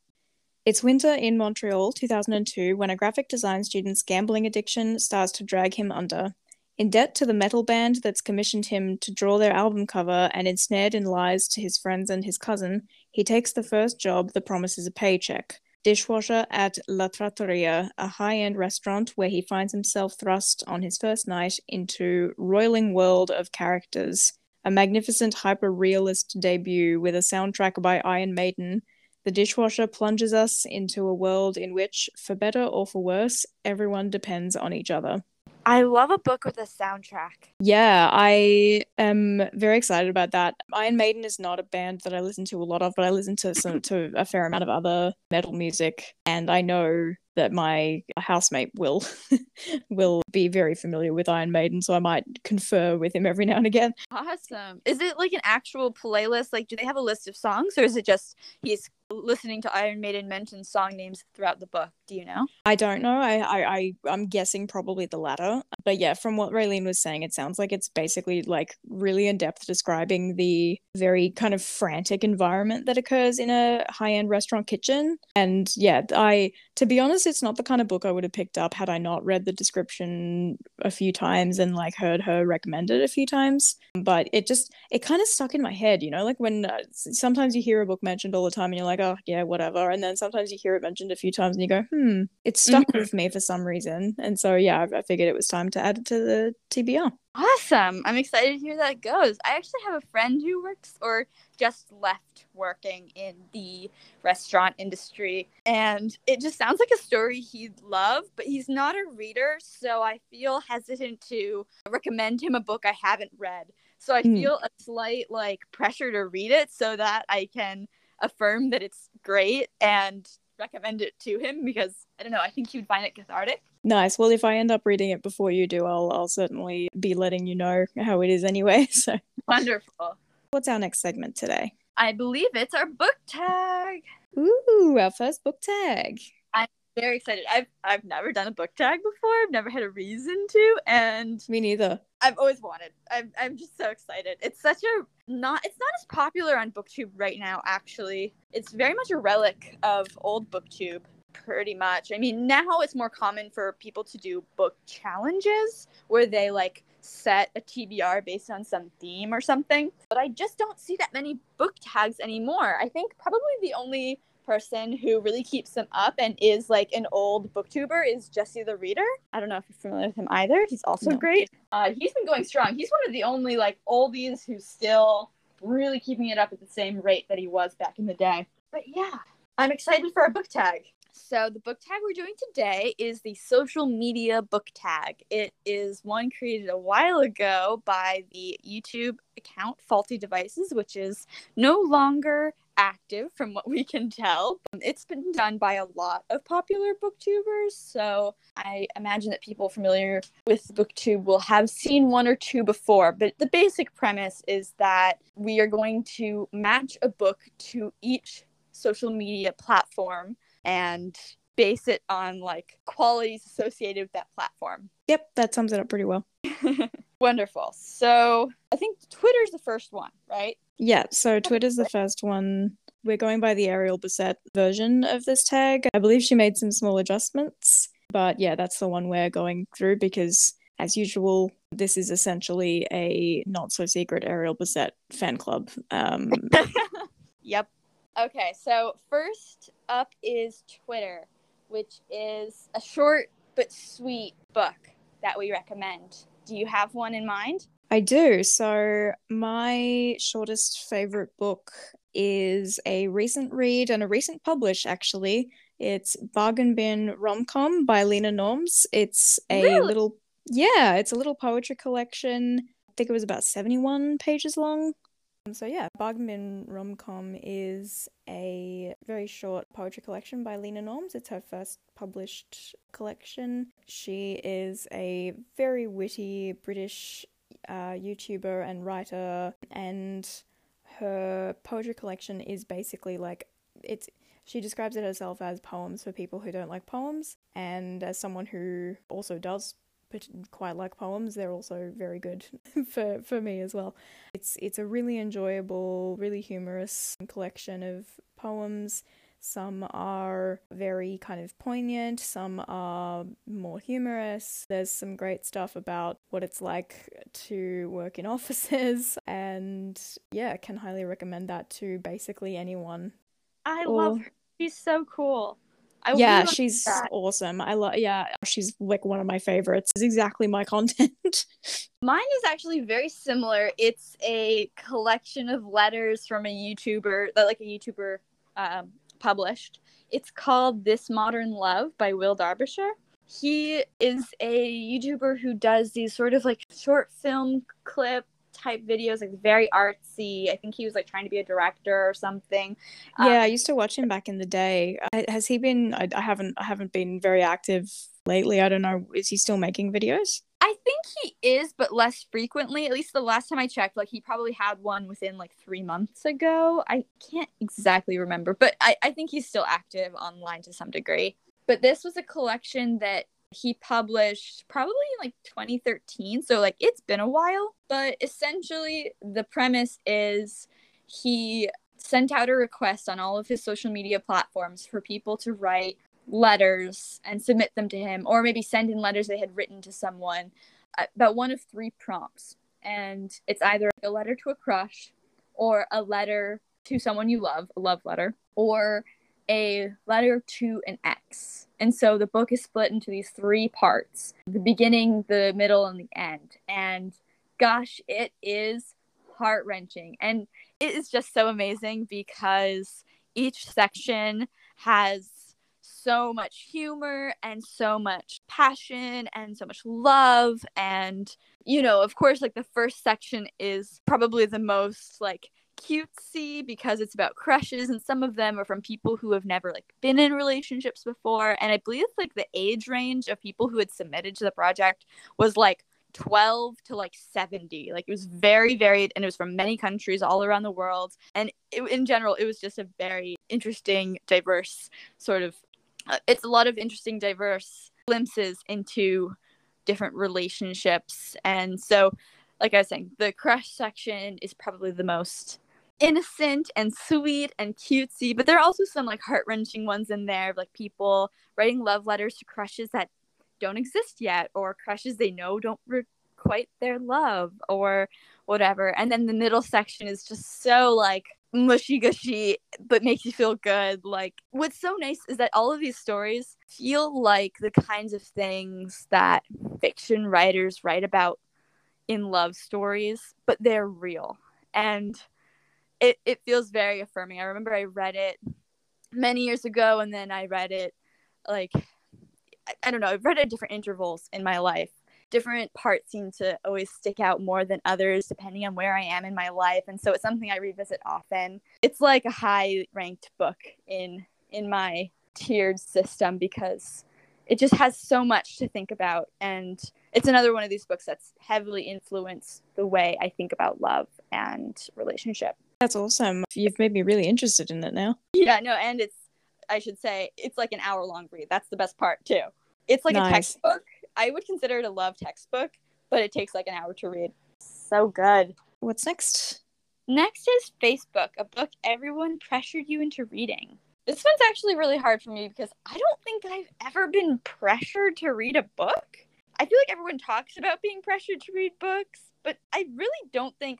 It's winter in Montreal, 2002, when a graphic design student's gambling addiction starts to drag him under. In debt to the metal band that's commissioned him to draw their album cover and ensnared in lies to his friends and his cousin, he takes the first job that promises a paycheck dishwasher at La Trattoria, a high end restaurant where he finds himself thrust on his first night into roiling world of characters. A magnificent hyper realist debut with a soundtrack by Iron Maiden the dishwasher plunges us into a world in which, for better or for worse, everyone depends on each other. I love a book with a soundtrack. Yeah, I am very excited about that. Iron Maiden is not a band that I listen to a lot of, but I listen to some to a fair amount of other metal music, and I know that my housemate will will be very familiar with Iron Maiden, so I might confer with him every now and again. Awesome. Is it like an actual playlist? Like, do they have a list of songs, or is it just he's listening to Iron Maiden mention song names throughout the book? Do you know? I don't know. I I, I I'm guessing probably the latter. But yeah, from what Raeleen was saying, it sounds like it's basically like really in depth describing the very kind of frantic environment that occurs in a high end restaurant kitchen. And yeah, I to be honest it's not the kind of book I would have picked up had I not read the description a few times and like heard her recommend it a few times. But it just it kind of stuck in my head, you know, like when uh, sometimes you hear a book mentioned all the time and you're like, oh yeah, whatever, and then sometimes you hear it mentioned a few times and you go, hmm, it stuck mm-hmm. with me for some reason, and so yeah, I, I figured it was time to add it to the TBR. Awesome. I'm excited to hear that goes. I actually have a friend who works or just left working in the restaurant industry. And it just sounds like a story he'd love, but he's not a reader. So I feel hesitant to recommend him a book I haven't read. So I mm. feel a slight like pressure to read it so that I can affirm that it's great and recommend it to him because I don't know, I think he would find it cathartic. Nice. Well, if I end up reading it before you do, I'll I'll certainly be letting you know how it is anyway. So wonderful. What's our next segment today? I believe it's our book tag. Ooh, our first book tag. I'm very excited. I've I've never done a book tag before. I've never had a reason to, and me neither. I've always wanted. I'm I'm just so excited. It's such a not. It's not as popular on BookTube right now. Actually, it's very much a relic of old BookTube pretty much. I mean, now it's more common for people to do book challenges where they like set a TBR based on some theme or something. But I just don't see that many book tags anymore. I think probably the only person who really keeps them up and is like an old booktuber is Jesse the Reader. I don't know if you're familiar with him either. He's also No. great. Uh, he's been going strong. He's one of the only like oldies who's still really keeping it up at the same rate that he was back in the day. But yeah, I'm excited for a book tag. So the book tag we're doing today is the social media book tag. It is one created a while ago by the YouTube account Faulty Devices, which is no longer active from what we can tell. Um, it's been done by a lot of popular booktubers, so I imagine that people familiar with booktube will have seen one or two before, but the basic premise is that we are going to match a book to each social media platform and base it on like qualities associated with that platform. Yep, that sums it up pretty well. Wonderful. So I think Twitter's the first one, right? Yeah, so Twitter's the first one. We're going by the Ariel Bissett version of this tag. I believe she made some small adjustments, but yeah, that's the one we're going through because, as usual, this is essentially a not so secret Ariel Bissett fan club. Um, Yep. Okay, so first up is Twitter, which is a short but sweet book that we recommend. Do you have one in mind? I do. So, my shortest favorite book is a recent read and a recent publish, actually. It's Bargain Bin Romcom by Lenna Norms. It's a Really? little, yeah, it's a little poetry collection. I think it was about 71 pages long. So, yeah, Bin Romcom is a very short poetry collection by Lenna Norms. It's her first published collection. She is a very witty British uh, YouTuber and writer, and her poetry collection is basically like it's. She describes it herself as poems for people who don't like poems, and as someone who also does quite like poems, they're also very good for for me as well. It's it's a really enjoyable, really humorous collection of poems. Some are very kind of poignant, some are more humorous. There's some great stuff about what it's like to work in offices, and yeah, can highly recommend that to basically anyone. I Or- love her. She's so cool. I yeah, she's that. awesome. I love. Yeah, she's like one of my favorites. It's exactly my content. Mine is actually very similar. It's a collection of letters from a YouTuber that like a YouTuber um, published. It's called This Modern Love by Will Darbyshire. He is a YouTuber who does these sort of like short film clip type videos, like very artsy. I think he was like trying to be a director or something. Um, yeah, I used to watch him back in the day. Has he been? I, I haven't. I haven't been very active lately. I don't know. Is he still making videos? I think he is, but less frequently. At least the last time I checked, like he probably had one within like three months ago. I can't exactly remember, but I, I think he's still active online to some degree. But this was a collection that he published probably in like 2013. So, like, it's been a while. But essentially, the premise is he sent out a request on all of his social media platforms for people to write letters and submit them to him, or maybe send in letters they had written to someone. Uh, About one of three prompts, and it's either a letter to a crush, or a letter to someone you love, a love letter, or a letter to an ex. And so the book is split into these three parts the beginning, the middle, and the end. And gosh, it is heart wrenching. And it is just so amazing because each section has so much humor and so much passion and so much love and you know of course like the first section is probably the most like cutesy because it's about crushes and some of them are from people who have never like been in relationships before and i believe like the age range of people who had submitted to the project was like 12 to like 70 like it was very varied and it was from many countries all around the world and it, in general it was just a very interesting diverse sort of uh, it's a lot of interesting diverse glimpses into different relationships and so like i was saying the crush section is probably the most innocent and sweet and cutesy but there are also some like heart-wrenching ones in there like people writing love letters to crushes that don't exist yet or crushes they know don't requite their love or whatever and then the middle section is just so like mushy gushy, but makes you feel good. Like, what's so nice is that all of these stories feel like the kinds of things that fiction writers write about in love stories, but they're real. And it, it feels very affirming. I remember I read it many years ago and then I read it like I, don't know, I've read it at different intervals in my life different parts seem to always stick out more than others depending on where I am in my life and so it's something I revisit often. It's like a high ranked book in in my tiered system because it just has so much to think about and it's another one of these books that's heavily influenced the way I think about love and relationship. That's awesome. You've made me really interested in it now. Yeah, no, and it's I should say it's like an hour long read. That's the best part too. It's like nice. a textbook I would consider it a love textbook, but it takes like an hour to read. So good. What's next? Next is Facebook, a book everyone pressured you into reading. This one's actually really hard for me because I don't think I've ever been pressured to read a book. I feel like everyone talks about being pressured to read books, but I really don't think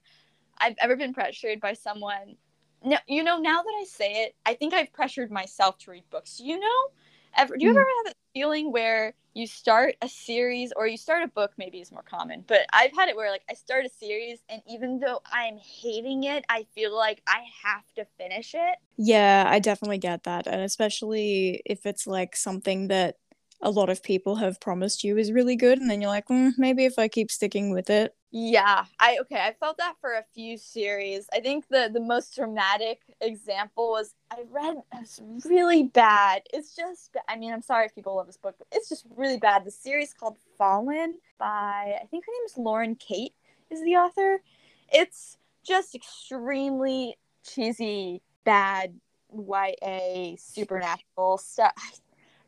I've ever been pressured by someone. No, you know, now that I say it, I think I've pressured myself to read books. You know, ever do you mm. ever have that feeling where you start a series or you start a book maybe is more common but i've had it where like i start a series and even though i'm hating it i feel like i have to finish it yeah i definitely get that and especially if it's like something that a lot of people have promised you is really good and then you're like mm, maybe if i keep sticking with it. Yeah i okay i felt that for a few series. I think the the most dramatic example was i read it's really bad it's just i mean i'm sorry if people love this book but it's just really bad the series called fallen by i think her name is lauren kate is the author. It's just extremely cheesy bad ya supernatural stuff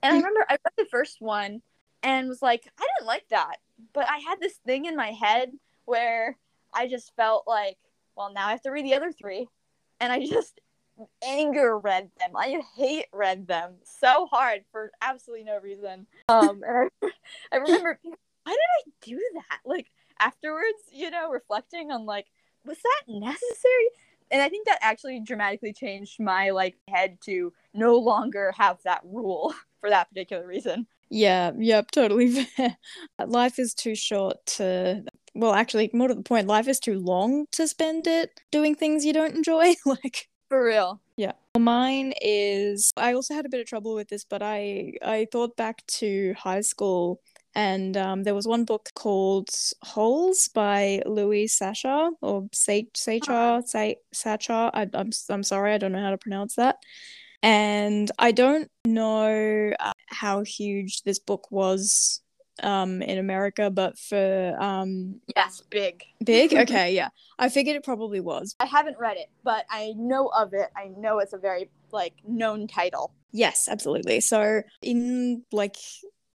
and I remember I read the first one and was like, I didn't like that. But I had this thing in my head where I just felt like, well, now I have to read the other three. And I just anger read them. I hate read them so hard for absolutely no reason. Um, and I, I remember, why did I do that? Like afterwards, you know, reflecting on like, was that necessary? And I think that actually dramatically changed my like head to no longer have that rule for that particular reason. Yeah, yep, totally fair. life is too short to well, actually, more to the point, life is too long to spend it doing things you don't enjoy. like for real. Yeah. Mine is I also had a bit of trouble with this, but I I thought back to high school and um, there was one book called Holes by Louis Sachar or Sachar, Sa- Sachar. I, I'm I'm sorry, I don't know how to pronounce that. And I don't know uh, how huge this book was um in America, but for um yes, big. Big? Okay, yeah. I figured it probably was. I haven't read it, but I know of it. I know it's a very like known title. Yes, absolutely. So in like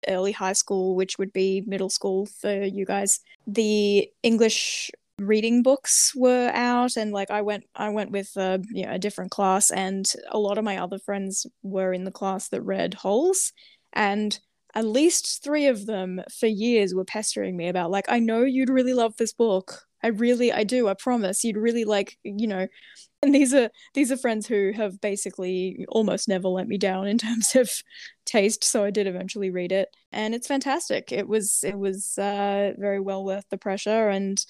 early high school, which would be middle school for you guys, the English reading books were out and like I went I went with uh, you know, a different class and a lot of my other friends were in the class that read Holes and at least 3 of them for years were pestering me about like I know you'd really love this book. I really I do I promise. You'd really like you know and these are these are friends who have basically almost never let me down in terms of taste so I did eventually read it and it's fantastic. It was it was uh, very well worth the pressure and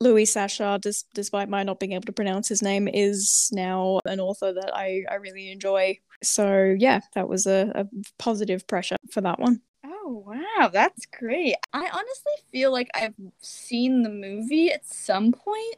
Louis Sachar, dis- despite my not being able to pronounce his name, is now an author that I, I really enjoy. So, yeah, that was a, a positive pressure for that one. Oh, wow, that's great. I honestly feel like I've seen the movie at some point,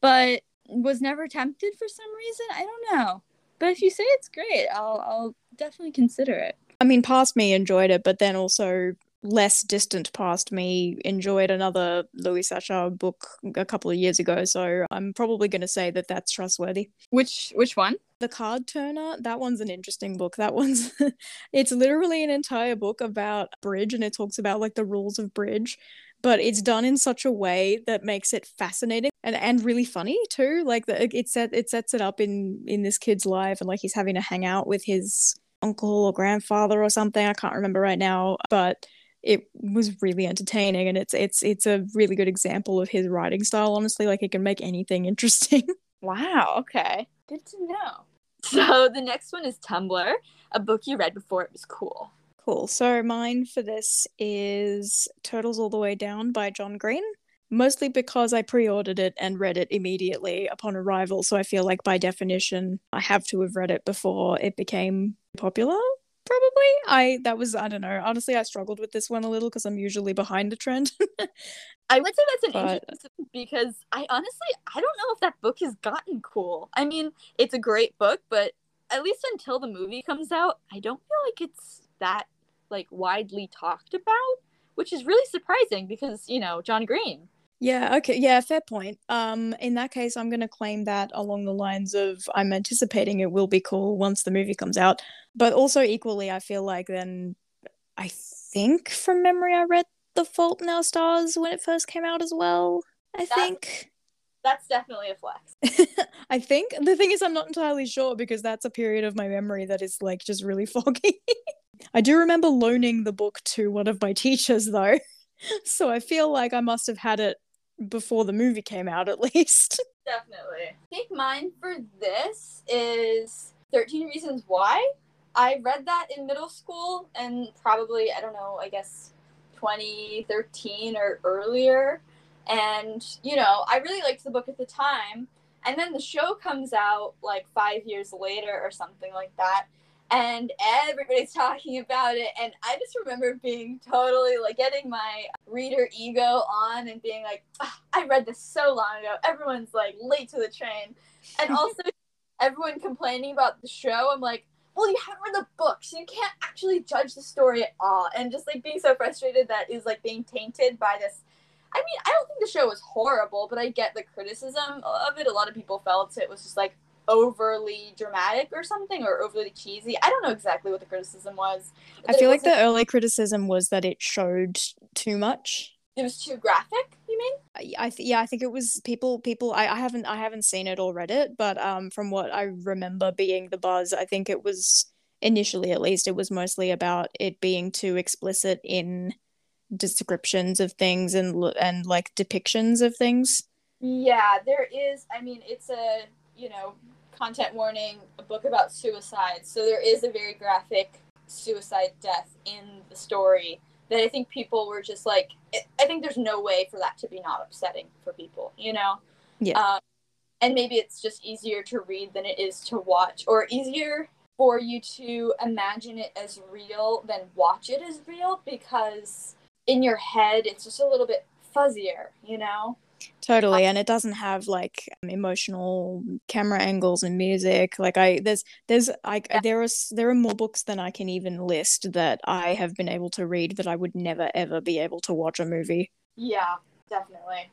but was never tempted for some reason. I don't know. But if you say it's great, I'll, I'll definitely consider it. I mean, past me enjoyed it, but then also less distant past me enjoyed another Louis Sachar book a couple of years ago, so I'm probably going to say that that's trustworthy. Which which one? The Card Turner. That one's an interesting book. That one's it's literally an entire book about bridge and it talks about like the rules of bridge, but it's done in such a way that makes it fascinating and and really funny too. Like the, it set it sets it up in in this kid's life and like he's having to hang out with his uncle or grandfather or something. I can't remember right now, but it was really entertaining and it's it's it's a really good example of his writing style honestly like he can make anything interesting Wow, okay. Good to know. So the next one is Tumblr, a book you read before it was cool. Cool. So mine for this is Turtles All the Way Down by John Green. Mostly because I pre ordered it and read it immediately upon arrival. So I feel like by definition, I have to have read it before it became popular. Probably. I, that was, I don't know. Honestly, I struggled with this one a little because I'm usually behind the trend. I would say that's an But- interesting because I honestly I don't know if that book has gotten cool. I mean, it's a great book, but at least until the movie comes out, I don't feel like it's that like widely talked about, which is really surprising because, you know, John Green. Yeah, okay. Yeah, fair point. Um, in that case, I'm going to claim that along the lines of I'm anticipating it will be cool once the movie comes out. But also equally, I feel like then I think from memory I read The Fault in Our Stars when it first came out as well. I That's- think. That's definitely a flex. I think the thing is I'm not entirely sure because that's a period of my memory that is like just really foggy. I do remember loaning the book to one of my teachers though. So I feel like I must have had it before the movie came out at least. Definitely. I think mine for this is 13 Reasons Why. I read that in middle school and probably, I don't know, I guess 2013 or earlier. And, you know, I really liked the book at the time. And then the show comes out like five years later or something like that. And everybody's talking about it. And I just remember being totally like getting my reader ego on and being like, "Ah, I read this so long ago. Everyone's like late to the train. And also, everyone complaining about the show. I'm like, well, you haven't read the book, so you can't actually judge the story at all. And just like being so frustrated that is like being tainted by this. I mean, I don't think the show was horrible, but I get the criticism of it. A lot of people felt it was just like overly dramatic or something or overly cheesy. I don't know exactly what the criticism was. I feel like the early criticism was that it showed too much. it was too graphic, you mean? I, I th- yeah, I think it was people people I, I haven't I haven't seen it or read it, but um from what I remember being the buzz, I think it was initially at least it was mostly about it being too explicit in descriptions of things and and like depictions of things. Yeah, there is. I mean, it's a, you know, content warning, a book about suicide. So there is a very graphic suicide death in the story that I think people were just like, I- think there's no way for that to be not upsetting for people, you know? Yeah. Um, and maybe it's just easier to read than it is to watch, or easier for you to imagine it as real than watch it as real because in your head it's just a little bit fuzzier, you know? Totally, and it doesn't have like um, emotional camera angles and music. Like I, there's, there's, I, Yeah. there are, there are more books than I can even list that I have been able to read that I would never ever be able to watch a movie Yeah, definitely.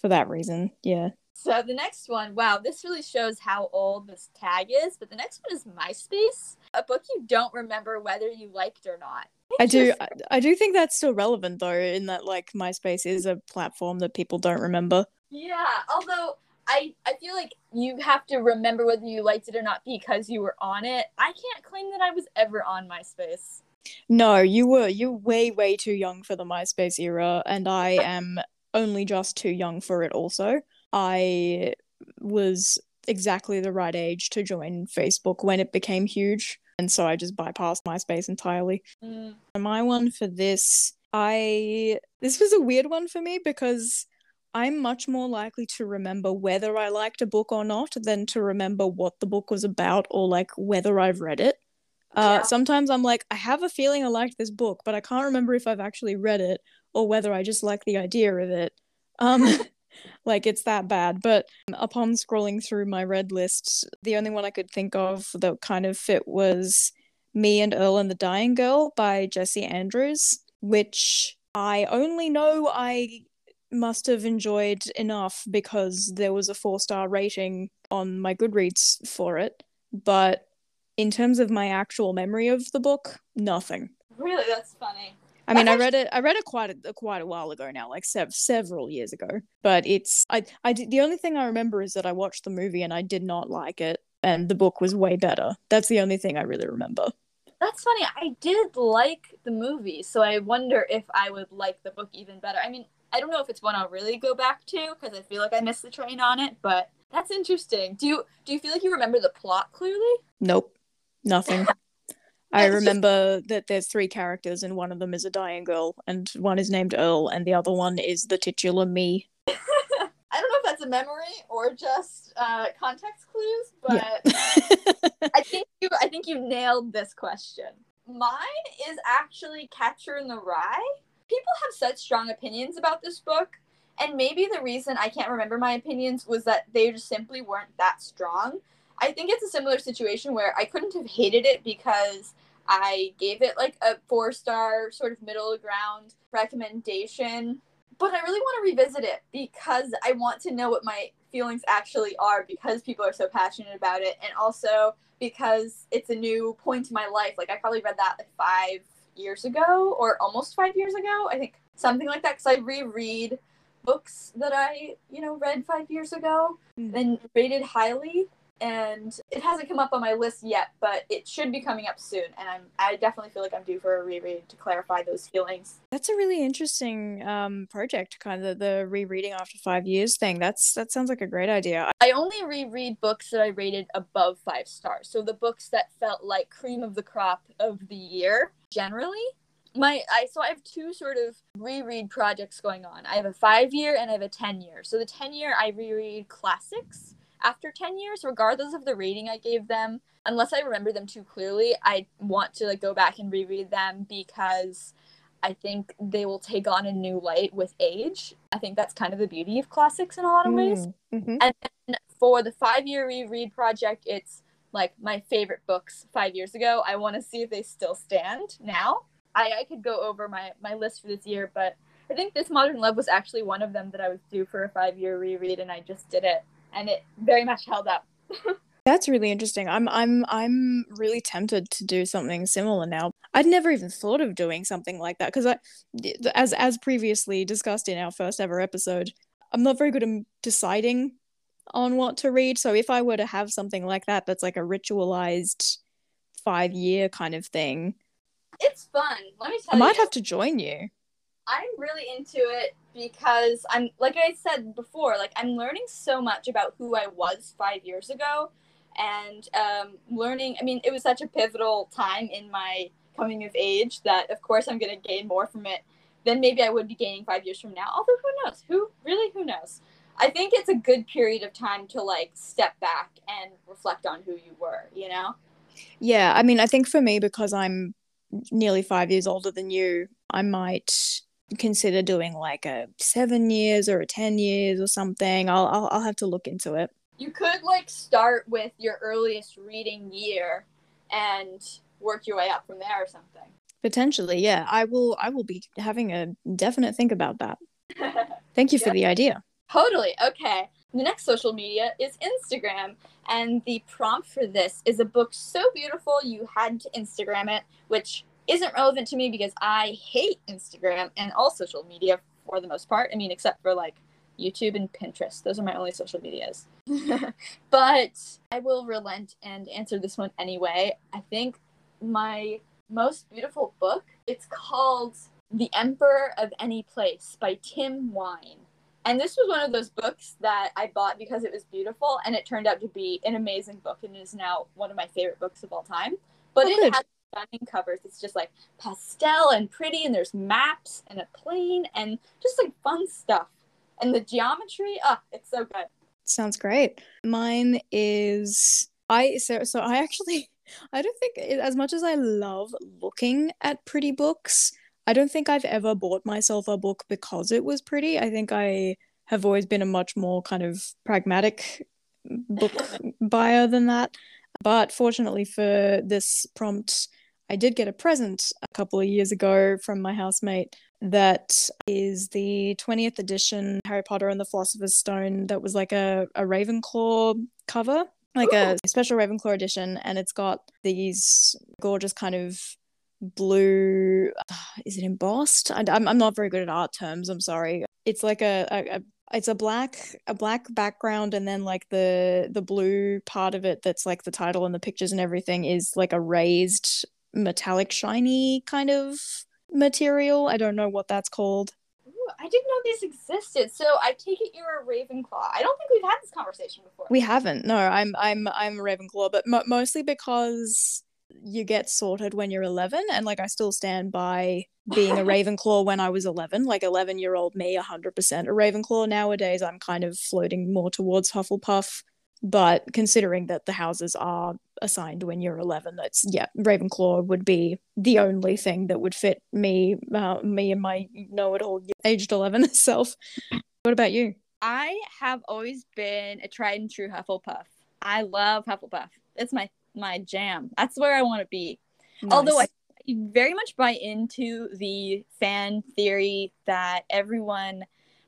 for that reason. Yeah, So the next one, wow, this really shows how old this tag is. But the next one is MySpace, a book you don't remember whether you liked or not. I do, I, do think that's still relevant though, in that like MySpace is a platform that people don't remember. Yeah, although I I feel like you have to remember whether you liked it or not because you were on it. I can't claim that I was ever on MySpace. No, you were, you're way, way too young for the MySpace era, and I am only just too young for it also. I was exactly the right age to join Facebook when it became huge, and so I just bypassed MySpace entirely. Mm, My one for this, I this was a weird one for me because I'm much more likely to remember whether I liked a book or not than to remember what the book was about or like whether I've read it. Uh, Yeah. Sometimes I'm like, I have a feeling I liked this book, but I can't remember if I've actually read it or whether I just like the idea of it. Um, like it's that bad. But upon scrolling through my red list, the only one I could think of that kind of fit was Me and Earl and the Dying Girl by Jesse Andrews, which I only know I must have enjoyed enough because there was a four star rating on my Goodreads for it. But in terms of my actual memory of the book, nothing. really, that's funny. I mean, I read it. I read it quite a, quite a while ago now, like sev- several years ago. But it's I I did, the only thing I remember is that I watched the movie and I did not like it, and the book was way better. That's the only thing I really remember. That's funny. I did like the movie, so I wonder if I would like the book even better. I mean, I don't know if it's one I'll really go back to because I feel like I missed the train on it, but that's interesting. Do you do you feel like you remember the plot clearly? Nope, nothing. I remember that there's three characters, and one of them is a dying girl, and one is named Earl, and the other one is the titular me. I don't know if that's a memory or just uh, context clues, but yeah. I think you I think you nailed this question. Mine is actually Catcher in the Rye. People have such strong opinions about this book, and maybe the reason I can't remember my opinions was that they just simply weren't that strong. I think it's a similar situation where I couldn't have hated it because I gave it like a four star sort of middle ground recommendation. But I really want to revisit it because I want to know what my feelings actually are because people are so passionate about it. And also because it's a new point in my life. Like I probably read that like five years ago or almost five years ago. I think something like that because I reread books that I, you know, read five years ago mm. and rated highly and it hasn't come up on my list yet, but it should be coming up soon. And I'm I definitely feel like I'm due for a reread to clarify those feelings. That's a really interesting um, project, kind of the rereading after five years thing. That's that sounds like a great idea. I only reread books that I rated above five stars, so the books that felt like cream of the crop of the year generally. My I so I have two sort of reread projects going on. I have a five year and I have a ten year. So the ten year I reread classics after 10 years regardless of the rating i gave them unless i remember them too clearly i want to like go back and reread them because i think they will take on a new light with age. I think that's kind of the beauty of classics in a lot of ways. Mm, mm-hmm. and for the five year reread project it's like my favorite books five years ago. I want to see if they still stand now. I, I could go over my, my list for this year but I think This Modern Love was actually one of them that I was due for a five year reread, and I just did it and it very much held up. That's really interesting. I'm I'm I'm really tempted to do something similar now. I'd never even thought of doing something like that because I, as as previously discussed in our first ever episode, I'm not very good at deciding on what to read. So if I were to have something like that, that's like a ritualized five year kind of thing, it's fun. Let me tell I you. I might have to join you. I'm really into it because I'm like I said before, like I'm learning so much about who I was five years ago, and um, learning. I mean, it was such a pivotal time in my coming of age that, of course, I'm going to gain more from it than maybe I would be gaining five years from now. Although who knows? Who really? Who knows? I think it's a good period of time to like step back and reflect on who you were. You know? Yeah, I mean, I think for me because I'm nearly five years older than you, I might consider doing like a seven years or a 10 years or something. I'll, I'll, I'll have to look into it. You could like start with your earliest reading year and work your way up from there or something. Potentially, yeah. I will I will be having a definite think about that. Thank you for the idea. Totally. Okay. The next social media is Instagram, and the prompt for this is a book so beautiful you had to Instagram it, which isn't relevant to me because I hate Instagram and all social media for the most part. I mean, except for like YouTube and Pinterest. Those are my only social medias. but I will relent and answer this one anyway. I think my most beautiful book, it's called The Emperor of Any Place by Tim Wynne. And this was one of those books that I bought because it was beautiful and it turned out to be an amazing book and is now one of my favorite books of all time. But oh, it has stunning covers. It's just like pastel and pretty, and there's maps and a plane and just like fun stuff. And the geometry, ah, oh, it's so good. Sounds great. Mine is I so so I actually I don't think as much as I love looking at pretty books, I don't think I've ever bought myself a book because it was pretty. I think I have always been a much more kind of pragmatic book buyer than that. But fortunately for this prompt, I did get a present a couple of years ago from my housemate that is the 20th edition Harry Potter and the Philosopher's Stone that was like a, a Ravenclaw cover, like Ooh. a special Ravenclaw edition. And it's got these gorgeous kind of blue, uh, is it embossed? I, am I'm not very good at art terms. I'm sorry. It's like a, a, a it's a black a black background and then like the the blue part of it that's like the title and the pictures and everything is like a raised metallic shiny kind of material. I don't know what that's called. Ooh, I didn't know these existed. So I take it you're a Ravenclaw. I don't think we've had this conversation before. We haven't. No, I'm I'm I'm a Ravenclaw, but mo- mostly because you get sorted when you're 11 and like I still stand by being a Ravenclaw when I was 11, like 11 year old me 100% a Ravenclaw nowadays I'm kind of floating more towards Hufflepuff but considering that the houses are assigned when you're 11 that's yeah ravenclaw would be the only thing that would fit me uh, me and my know-it-all aged 11 self. What about you? I have always been a tried and true hufflepuff. I love hufflepuff. It's my my jam. That's where i want to be nice. although i very much buy into the fan theory that everyone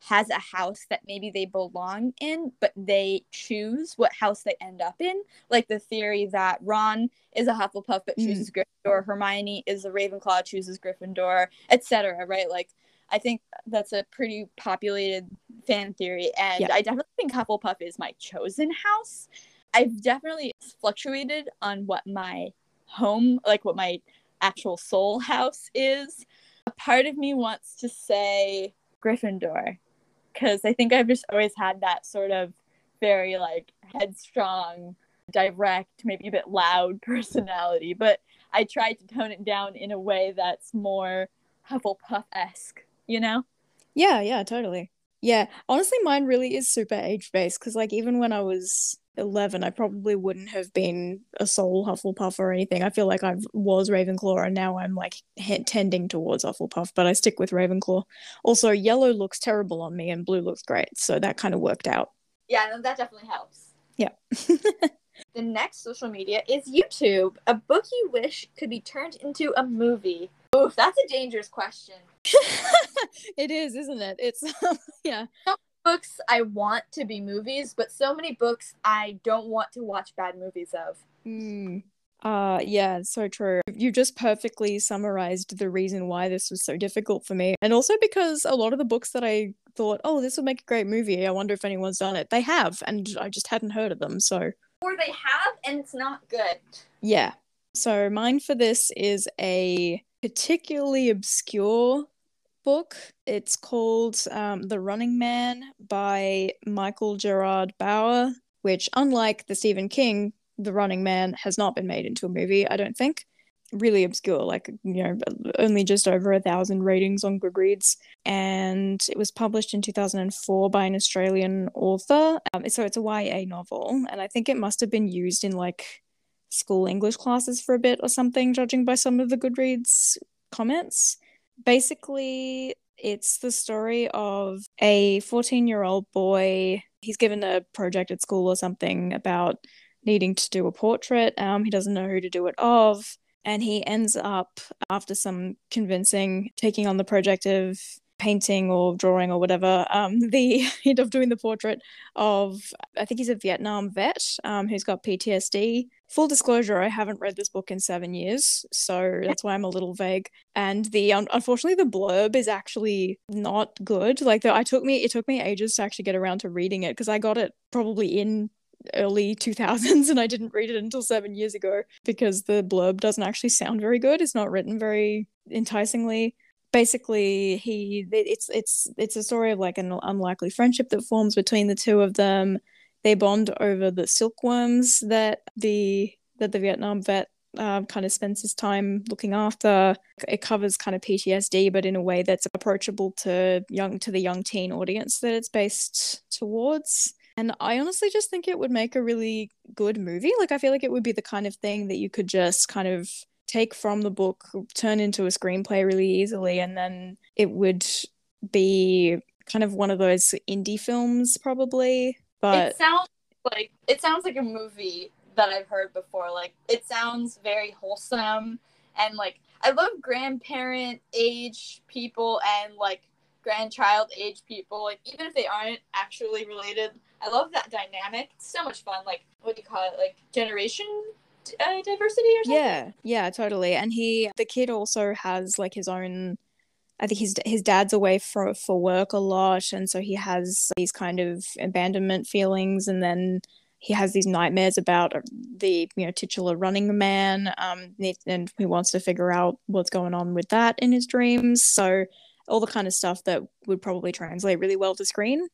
has a house that maybe they belong in, but they choose what house they end up in. Like the theory that Ron is a Hufflepuff but mm. chooses mm. Gryffindor, Hermione is a Ravenclaw, chooses Gryffindor, etc. Right? Like I think that's a pretty populated fan theory, and yeah. I definitely think Hufflepuff is my chosen house. I've definitely fluctuated on what my home, like what my actual soul house is. A part of me wants to say Gryffindor because I think I've just always had that sort of very like headstrong, direct, maybe a bit loud personality. But I tried to tone it down in a way that's more Hufflepuff esque, you know? Yeah, yeah, totally. Yeah, honestly, mine really is super age based because, like, even when I was 11 i probably wouldn't have been a soul hufflepuff or anything. I feel like i was ravenclaw and now i'm like he- tending towards hufflepuff but i stick with ravenclaw. Also yellow looks terrible on me and blue looks great so that kind of worked out. Yeah that definitely helps. Yeah. The next social media is youtube a book you wish could be turned into a movie. Oof, that's a dangerous question. It is isn't it? It's yeah books I want to be movies, but so many books I don't want to watch bad movies of. Mm. Uh yeah, so true. You just perfectly summarized the reason why this was so difficult for me. And also because a lot of the books that I thought, "Oh, this would make a great movie. I wonder if anyone's done it." They have, and I just hadn't heard of them. So or they have and it's not good. Yeah. So mine for this is a particularly obscure book. It's called um, The Running Man by Michael Gerard Bauer, which, unlike the Stephen King, The Running Man has not been made into a movie, I don't think. Really obscure, like, you know, only just over a thousand ratings on Goodreads. And it was published in 2004 by an Australian author. Um, so it's a YA novel. And I think it must have been used in like school English classes for a bit or something, judging by some of the Goodreads comments basically it's the story of a 14 year old boy. He's given a project at school or something about needing to do a portrait. Um he doesn't know who to do it of. And he ends up after some convincing taking on the project of painting or drawing or whatever um the end of doing the portrait of i think he's a vietnam vet um who's got ptsd full disclosure i haven't read this book in seven years so that's why i'm a little vague. And the un- unfortunately the blurb is actually not good. Like the, i took me it took me ages to actually get around to reading it because i got it probably in early 2000s and i didn't read it until seven years ago because the blurb doesn't actually sound very good. It's not written very enticingly basically he it's it's it's a story of like an unlikely friendship that forms between the two of them they bond over the silkworms that the that the Vietnam vet uh, kind of spends his time looking after. It covers kind of PTSD, but in a way that's approachable to young to the young teen audience that it's based towards. And I honestly just think it would make a really good movie. Like I feel like it would be the kind of thing that you could just kind of take from the book, turn into a screenplay really easily, and then it would be kind of one of those indie films probably but it sounds like it sounds like a movie that I've heard before. Like it sounds very wholesome and like I love grandparent age people and like grandchild age people. Like even if they aren't actually related, I love that dynamic. It's so much fun. Like what do you call it? Like generation uh, diversity or something. Yeah, yeah, totally. And he, the kid, also has like his own I think his his dad's away for for work a lot, and so he has these kind of abandonment feelings, and then he has these nightmares about uh, the you know titular running man, um, and he wants to figure out what's going on with that in his dreams. So all the kind of stuff that would probably translate really well to screen.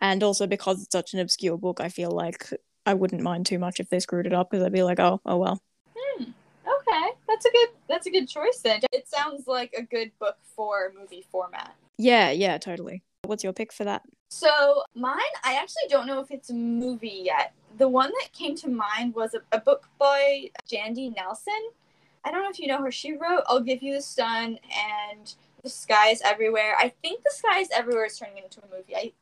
And also because it's such an obscure book, I feel like I wouldn't mind too much if they screwed it up because I'd be like, oh, oh well. Hmm. Okay, that's a good that's a good choice then. It sounds like a good book for movie format. Yeah, yeah, totally. What's your pick for that? So mine, I actually don't know if it's a movie yet. The one that came to mind was a, a book by Jandy Nelson. I don't know if you know her. She wrote "I'll Give You the Sun" and "The Sky Is Everywhere." I think "The Sky Is Everywhere" is turning into a movie. I,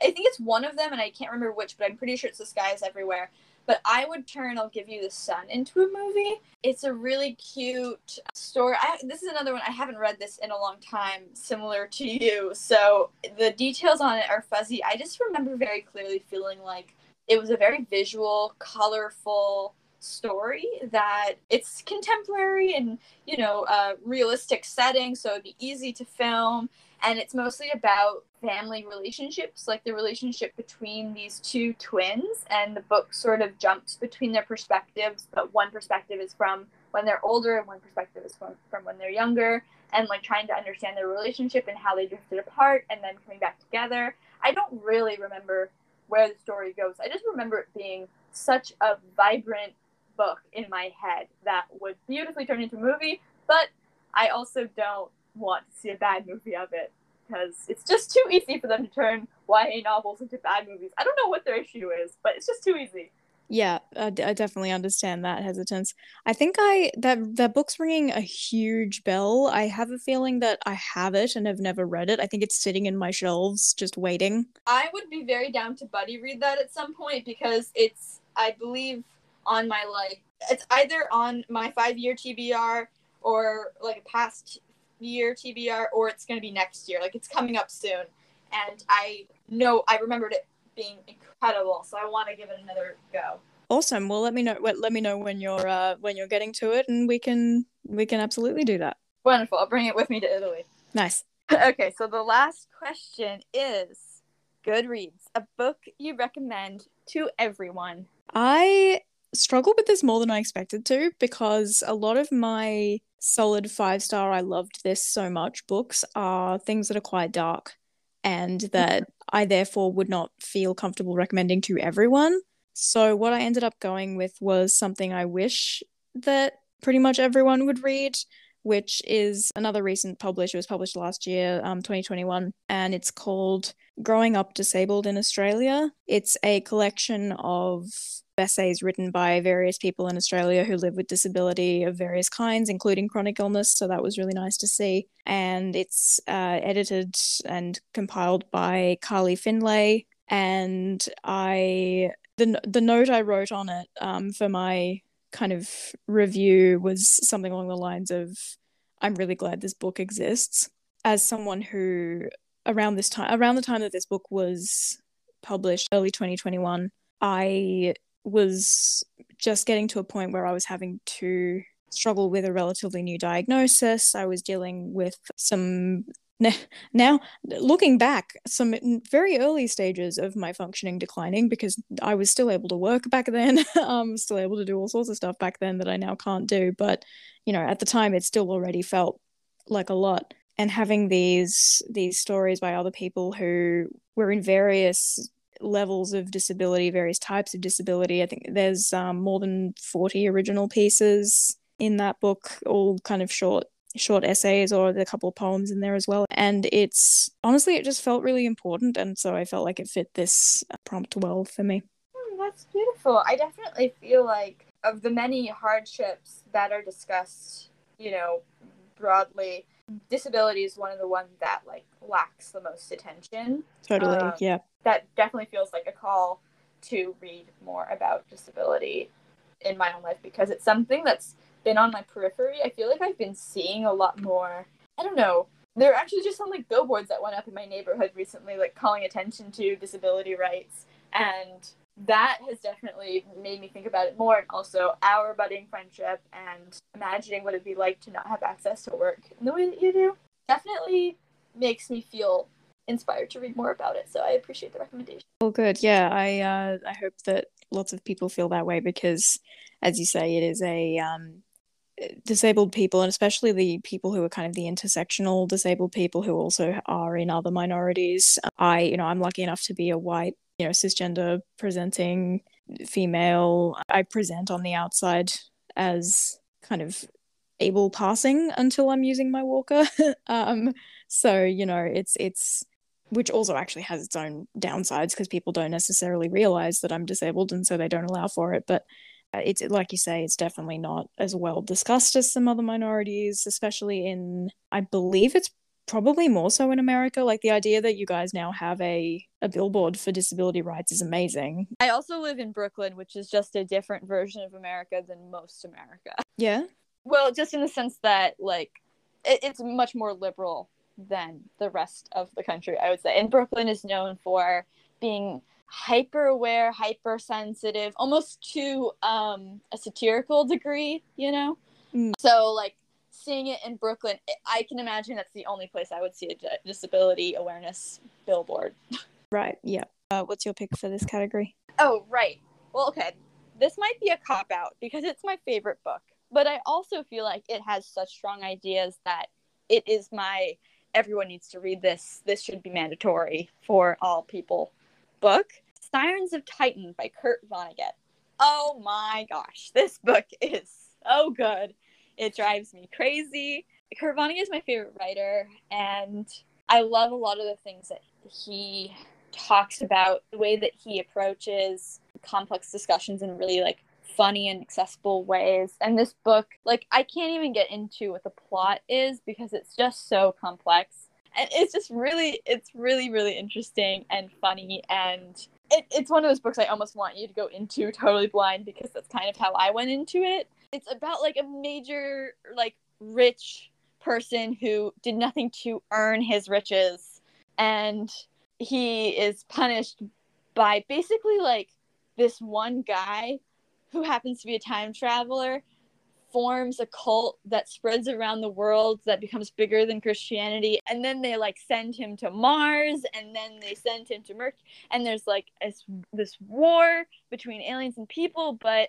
I think it's one of them, and I can't remember which, but I'm pretty sure it's "The Sky Is Everywhere." But I would turn "I'll Give You the Sun" into a movie. It's a really cute story. I, this is another one I haven't read this in a long time, similar to you. So the details on it are fuzzy. I just remember very clearly feeling like it was a very visual, colorful story that it's contemporary and you know uh, realistic setting so it'd be easy to film and it's mostly about family relationships like the relationship between these two twins and the book sort of jumps between their perspectives but one perspective is from when they're older and one perspective is from, from when they're younger and like trying to understand their relationship and how they drifted apart and then coming back together. I don't really remember where the story goes. I just remember it being such a vibrant book in my head that would beautifully turn into a movie, but I also don't want to see a bad movie of it because it's just too easy for them to turn YA novels into bad movies. I don't know what their issue is, but it's just too easy. Yeah, I, d- I definitely understand that hesitance. I think I that that book's ringing a huge bell. I have a feeling that I have it and have never read it. I think it's sitting in my shelves just waiting. I would be very down to buddy read that at some point because it's I believe on my like it's either on my five year TBR or like a past year TBR or it's going to be next year. Like it's coming up soon. And I know I remembered it being incredible, so I want to give it another go. Awesome. Well, let me know. Let me know when you're uh, when you're getting to it, and we can we can absolutely do that. Wonderful. I'll bring it with me to Italy. Nice. okay, so the last question is Goodreads, a book you recommend to everyone. I struggled with this more than I expected to because a lot of my solid five star, I loved this so much books are things that are quite dark and that I therefore would not feel comfortable recommending to everyone. So, what I ended up going with was something I wish that pretty much everyone would read, which is another recent published. It was published last year, um, 2021, and it's called Growing Up Disabled in Australia. It's a collection of essays written by various people in Australia who live with disability of various kinds, including chronic illness. So that was really nice to see. And it's uh, edited and compiled by Carly Findlay. And I the the note I wrote on it um, for my kind of review was something along the lines of, "I'm really glad this book exists." As someone who around this time around the time that this book was published early 2021 i was just getting to a point where I was having to struggle with a relatively new diagnosis. I was dealing with some now looking back some very early stages of my functioning declining because i was still able to work back then um still able to do all sorts of stuff back then that i now can't do but you know at the time it still already felt like a lot and having these these stories by other people who were in various levels of disability, various types of disability. I think there's um, more than 40 original pieces in that book, all kind of short short essays or a couple of poems in there as well. And it's honestly, it just felt really important. And so I felt like it fit this prompt well for me. Mm, that's beautiful. I definitely feel like of the many hardships that are discussed, you know, broadly, disability is one of the ones that like lacks the most attention. Totally, um, yeah. That definitely feels like a call to read more about disability in my own life because it's something that's been on my periphery. I feel like I've been seeing a lot more. I don't know. There are actually just some like billboards that went up in my neighborhood recently, like calling attention to disability rights and that has definitely made me think about it more and also our budding friendship and imagining what it'd be like to not have access to work in the way that you do definitely makes me feel inspired to read more about it so i appreciate the recommendation. Well good. Yeah i uh, i hope that lots of people feel that way because as you say it is a um disabled people and especially the people who are kind of the intersectional disabled people who also are in other minorities. I you know i'm lucky enough to be a white you know cisgender presenting female. I present on the outside as kind of able passing until i'm using my walker. Um so you know it's it's which also actually has its own downsides because people don't necessarily realize that i'm disabled and so they don't allow for it but uh, it's like you say it's definitely not as well discussed as some other minorities especially in i believe it's probably more so in america like the idea that you guys now have a a billboard for disability rights is amazing. I also live in brooklyn which is just a different version of america than most america. Yeah? Well just in the sense that like it, it's much more liberal than the rest of the country i would say and brooklyn is known for being hyper aware, hypersensitive, almost to um, a satirical degree, you know? Mm. So, like, seeing it in Brooklyn, I can imagine that's the only place I would see a disability awareness billboard. Right, yeah. Uh, what's your pick for this category? Oh, right. Well, okay. This might be a cop out because it's my favorite book, but I also feel like it has such strong ideas that it is my everyone needs to read this. This should be mandatory for all people book. Sirens of Titan by Kurt Vonnegut. Oh my gosh, this book is so good. It drives me crazy. Kurt Vonnegut is my favorite writer, and I love a lot of the things that he talks about, the way that he approaches complex discussions in really like funny and accessible ways. And this book, like, I can't even get into what the plot is because it's just so complex. And it's just really, it's really, really interesting and funny and it, it's one of those books I almost want you to go into totally blind because that's kind of how I went into it. It's about like a major, like, rich person who did nothing to earn his riches and he is punished by basically like this one guy who happens to be a time traveler forms a cult that spreads around the world that becomes bigger than Christianity. And then they like send him to Mars and then they send him to Mercury. And there's like this, this war between aliens and people, but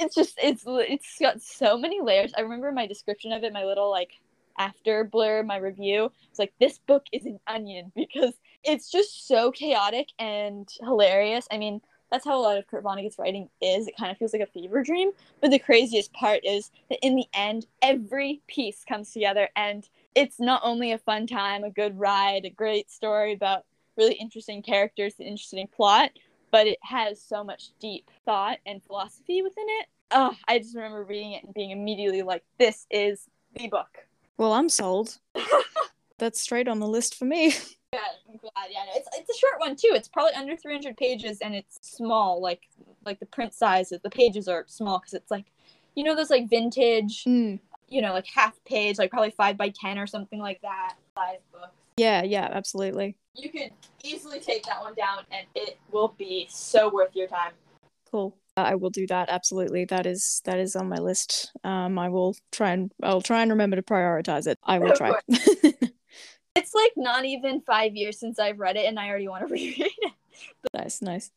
it's just, it's, it's got so many layers. I remember my description of it, my little like after blur, my review. It's like, this book is an onion because it's just so chaotic and hilarious. I mean, that's how a lot of Kurt Vonnegut's writing is. It kind of feels like a fever dream. But the craziest part is that in the end, every piece comes together and it's not only a fun time, a good ride, a great story about really interesting characters, an interesting plot, but it has so much deep thought and philosophy within it. Oh, I just remember reading it and being immediately like, this is the book. Well, I'm sold. That's straight on the list for me. Yeah, I'm glad. Yeah, no, it's it's a short one too. It's probably under 300 pages and it's small, like like the print size. The pages are small because it's like, you know, those like vintage, mm. you know, like half page, like probably five by ten or something like that size books. Yeah, yeah, absolutely. You could easily take that one down, and it will be so worth your time. Cool. I will do that absolutely. That is that is on my list. Um, I will try and I'll try and remember to prioritize it. I will try. It's like not even five years since I've read it, and I already want to reread it. But- nice, nice.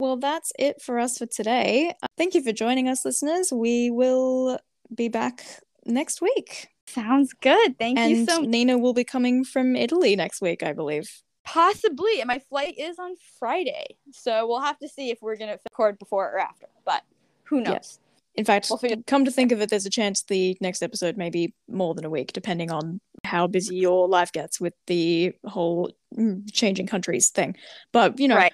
Well, that's it for us for today. Uh, thank you for joining us, listeners. We will be back next week. Sounds good. Thank and you so much. Nina will be coming from Italy next week, I believe. Possibly. My flight is on Friday. So we'll have to see if we're going to record before or after. But who knows? Yes. In fact, we'll come to think of it, there's a chance the next episode may be more than a week, depending on how busy your life gets with the whole mm, changing countries thing. But, you know, right.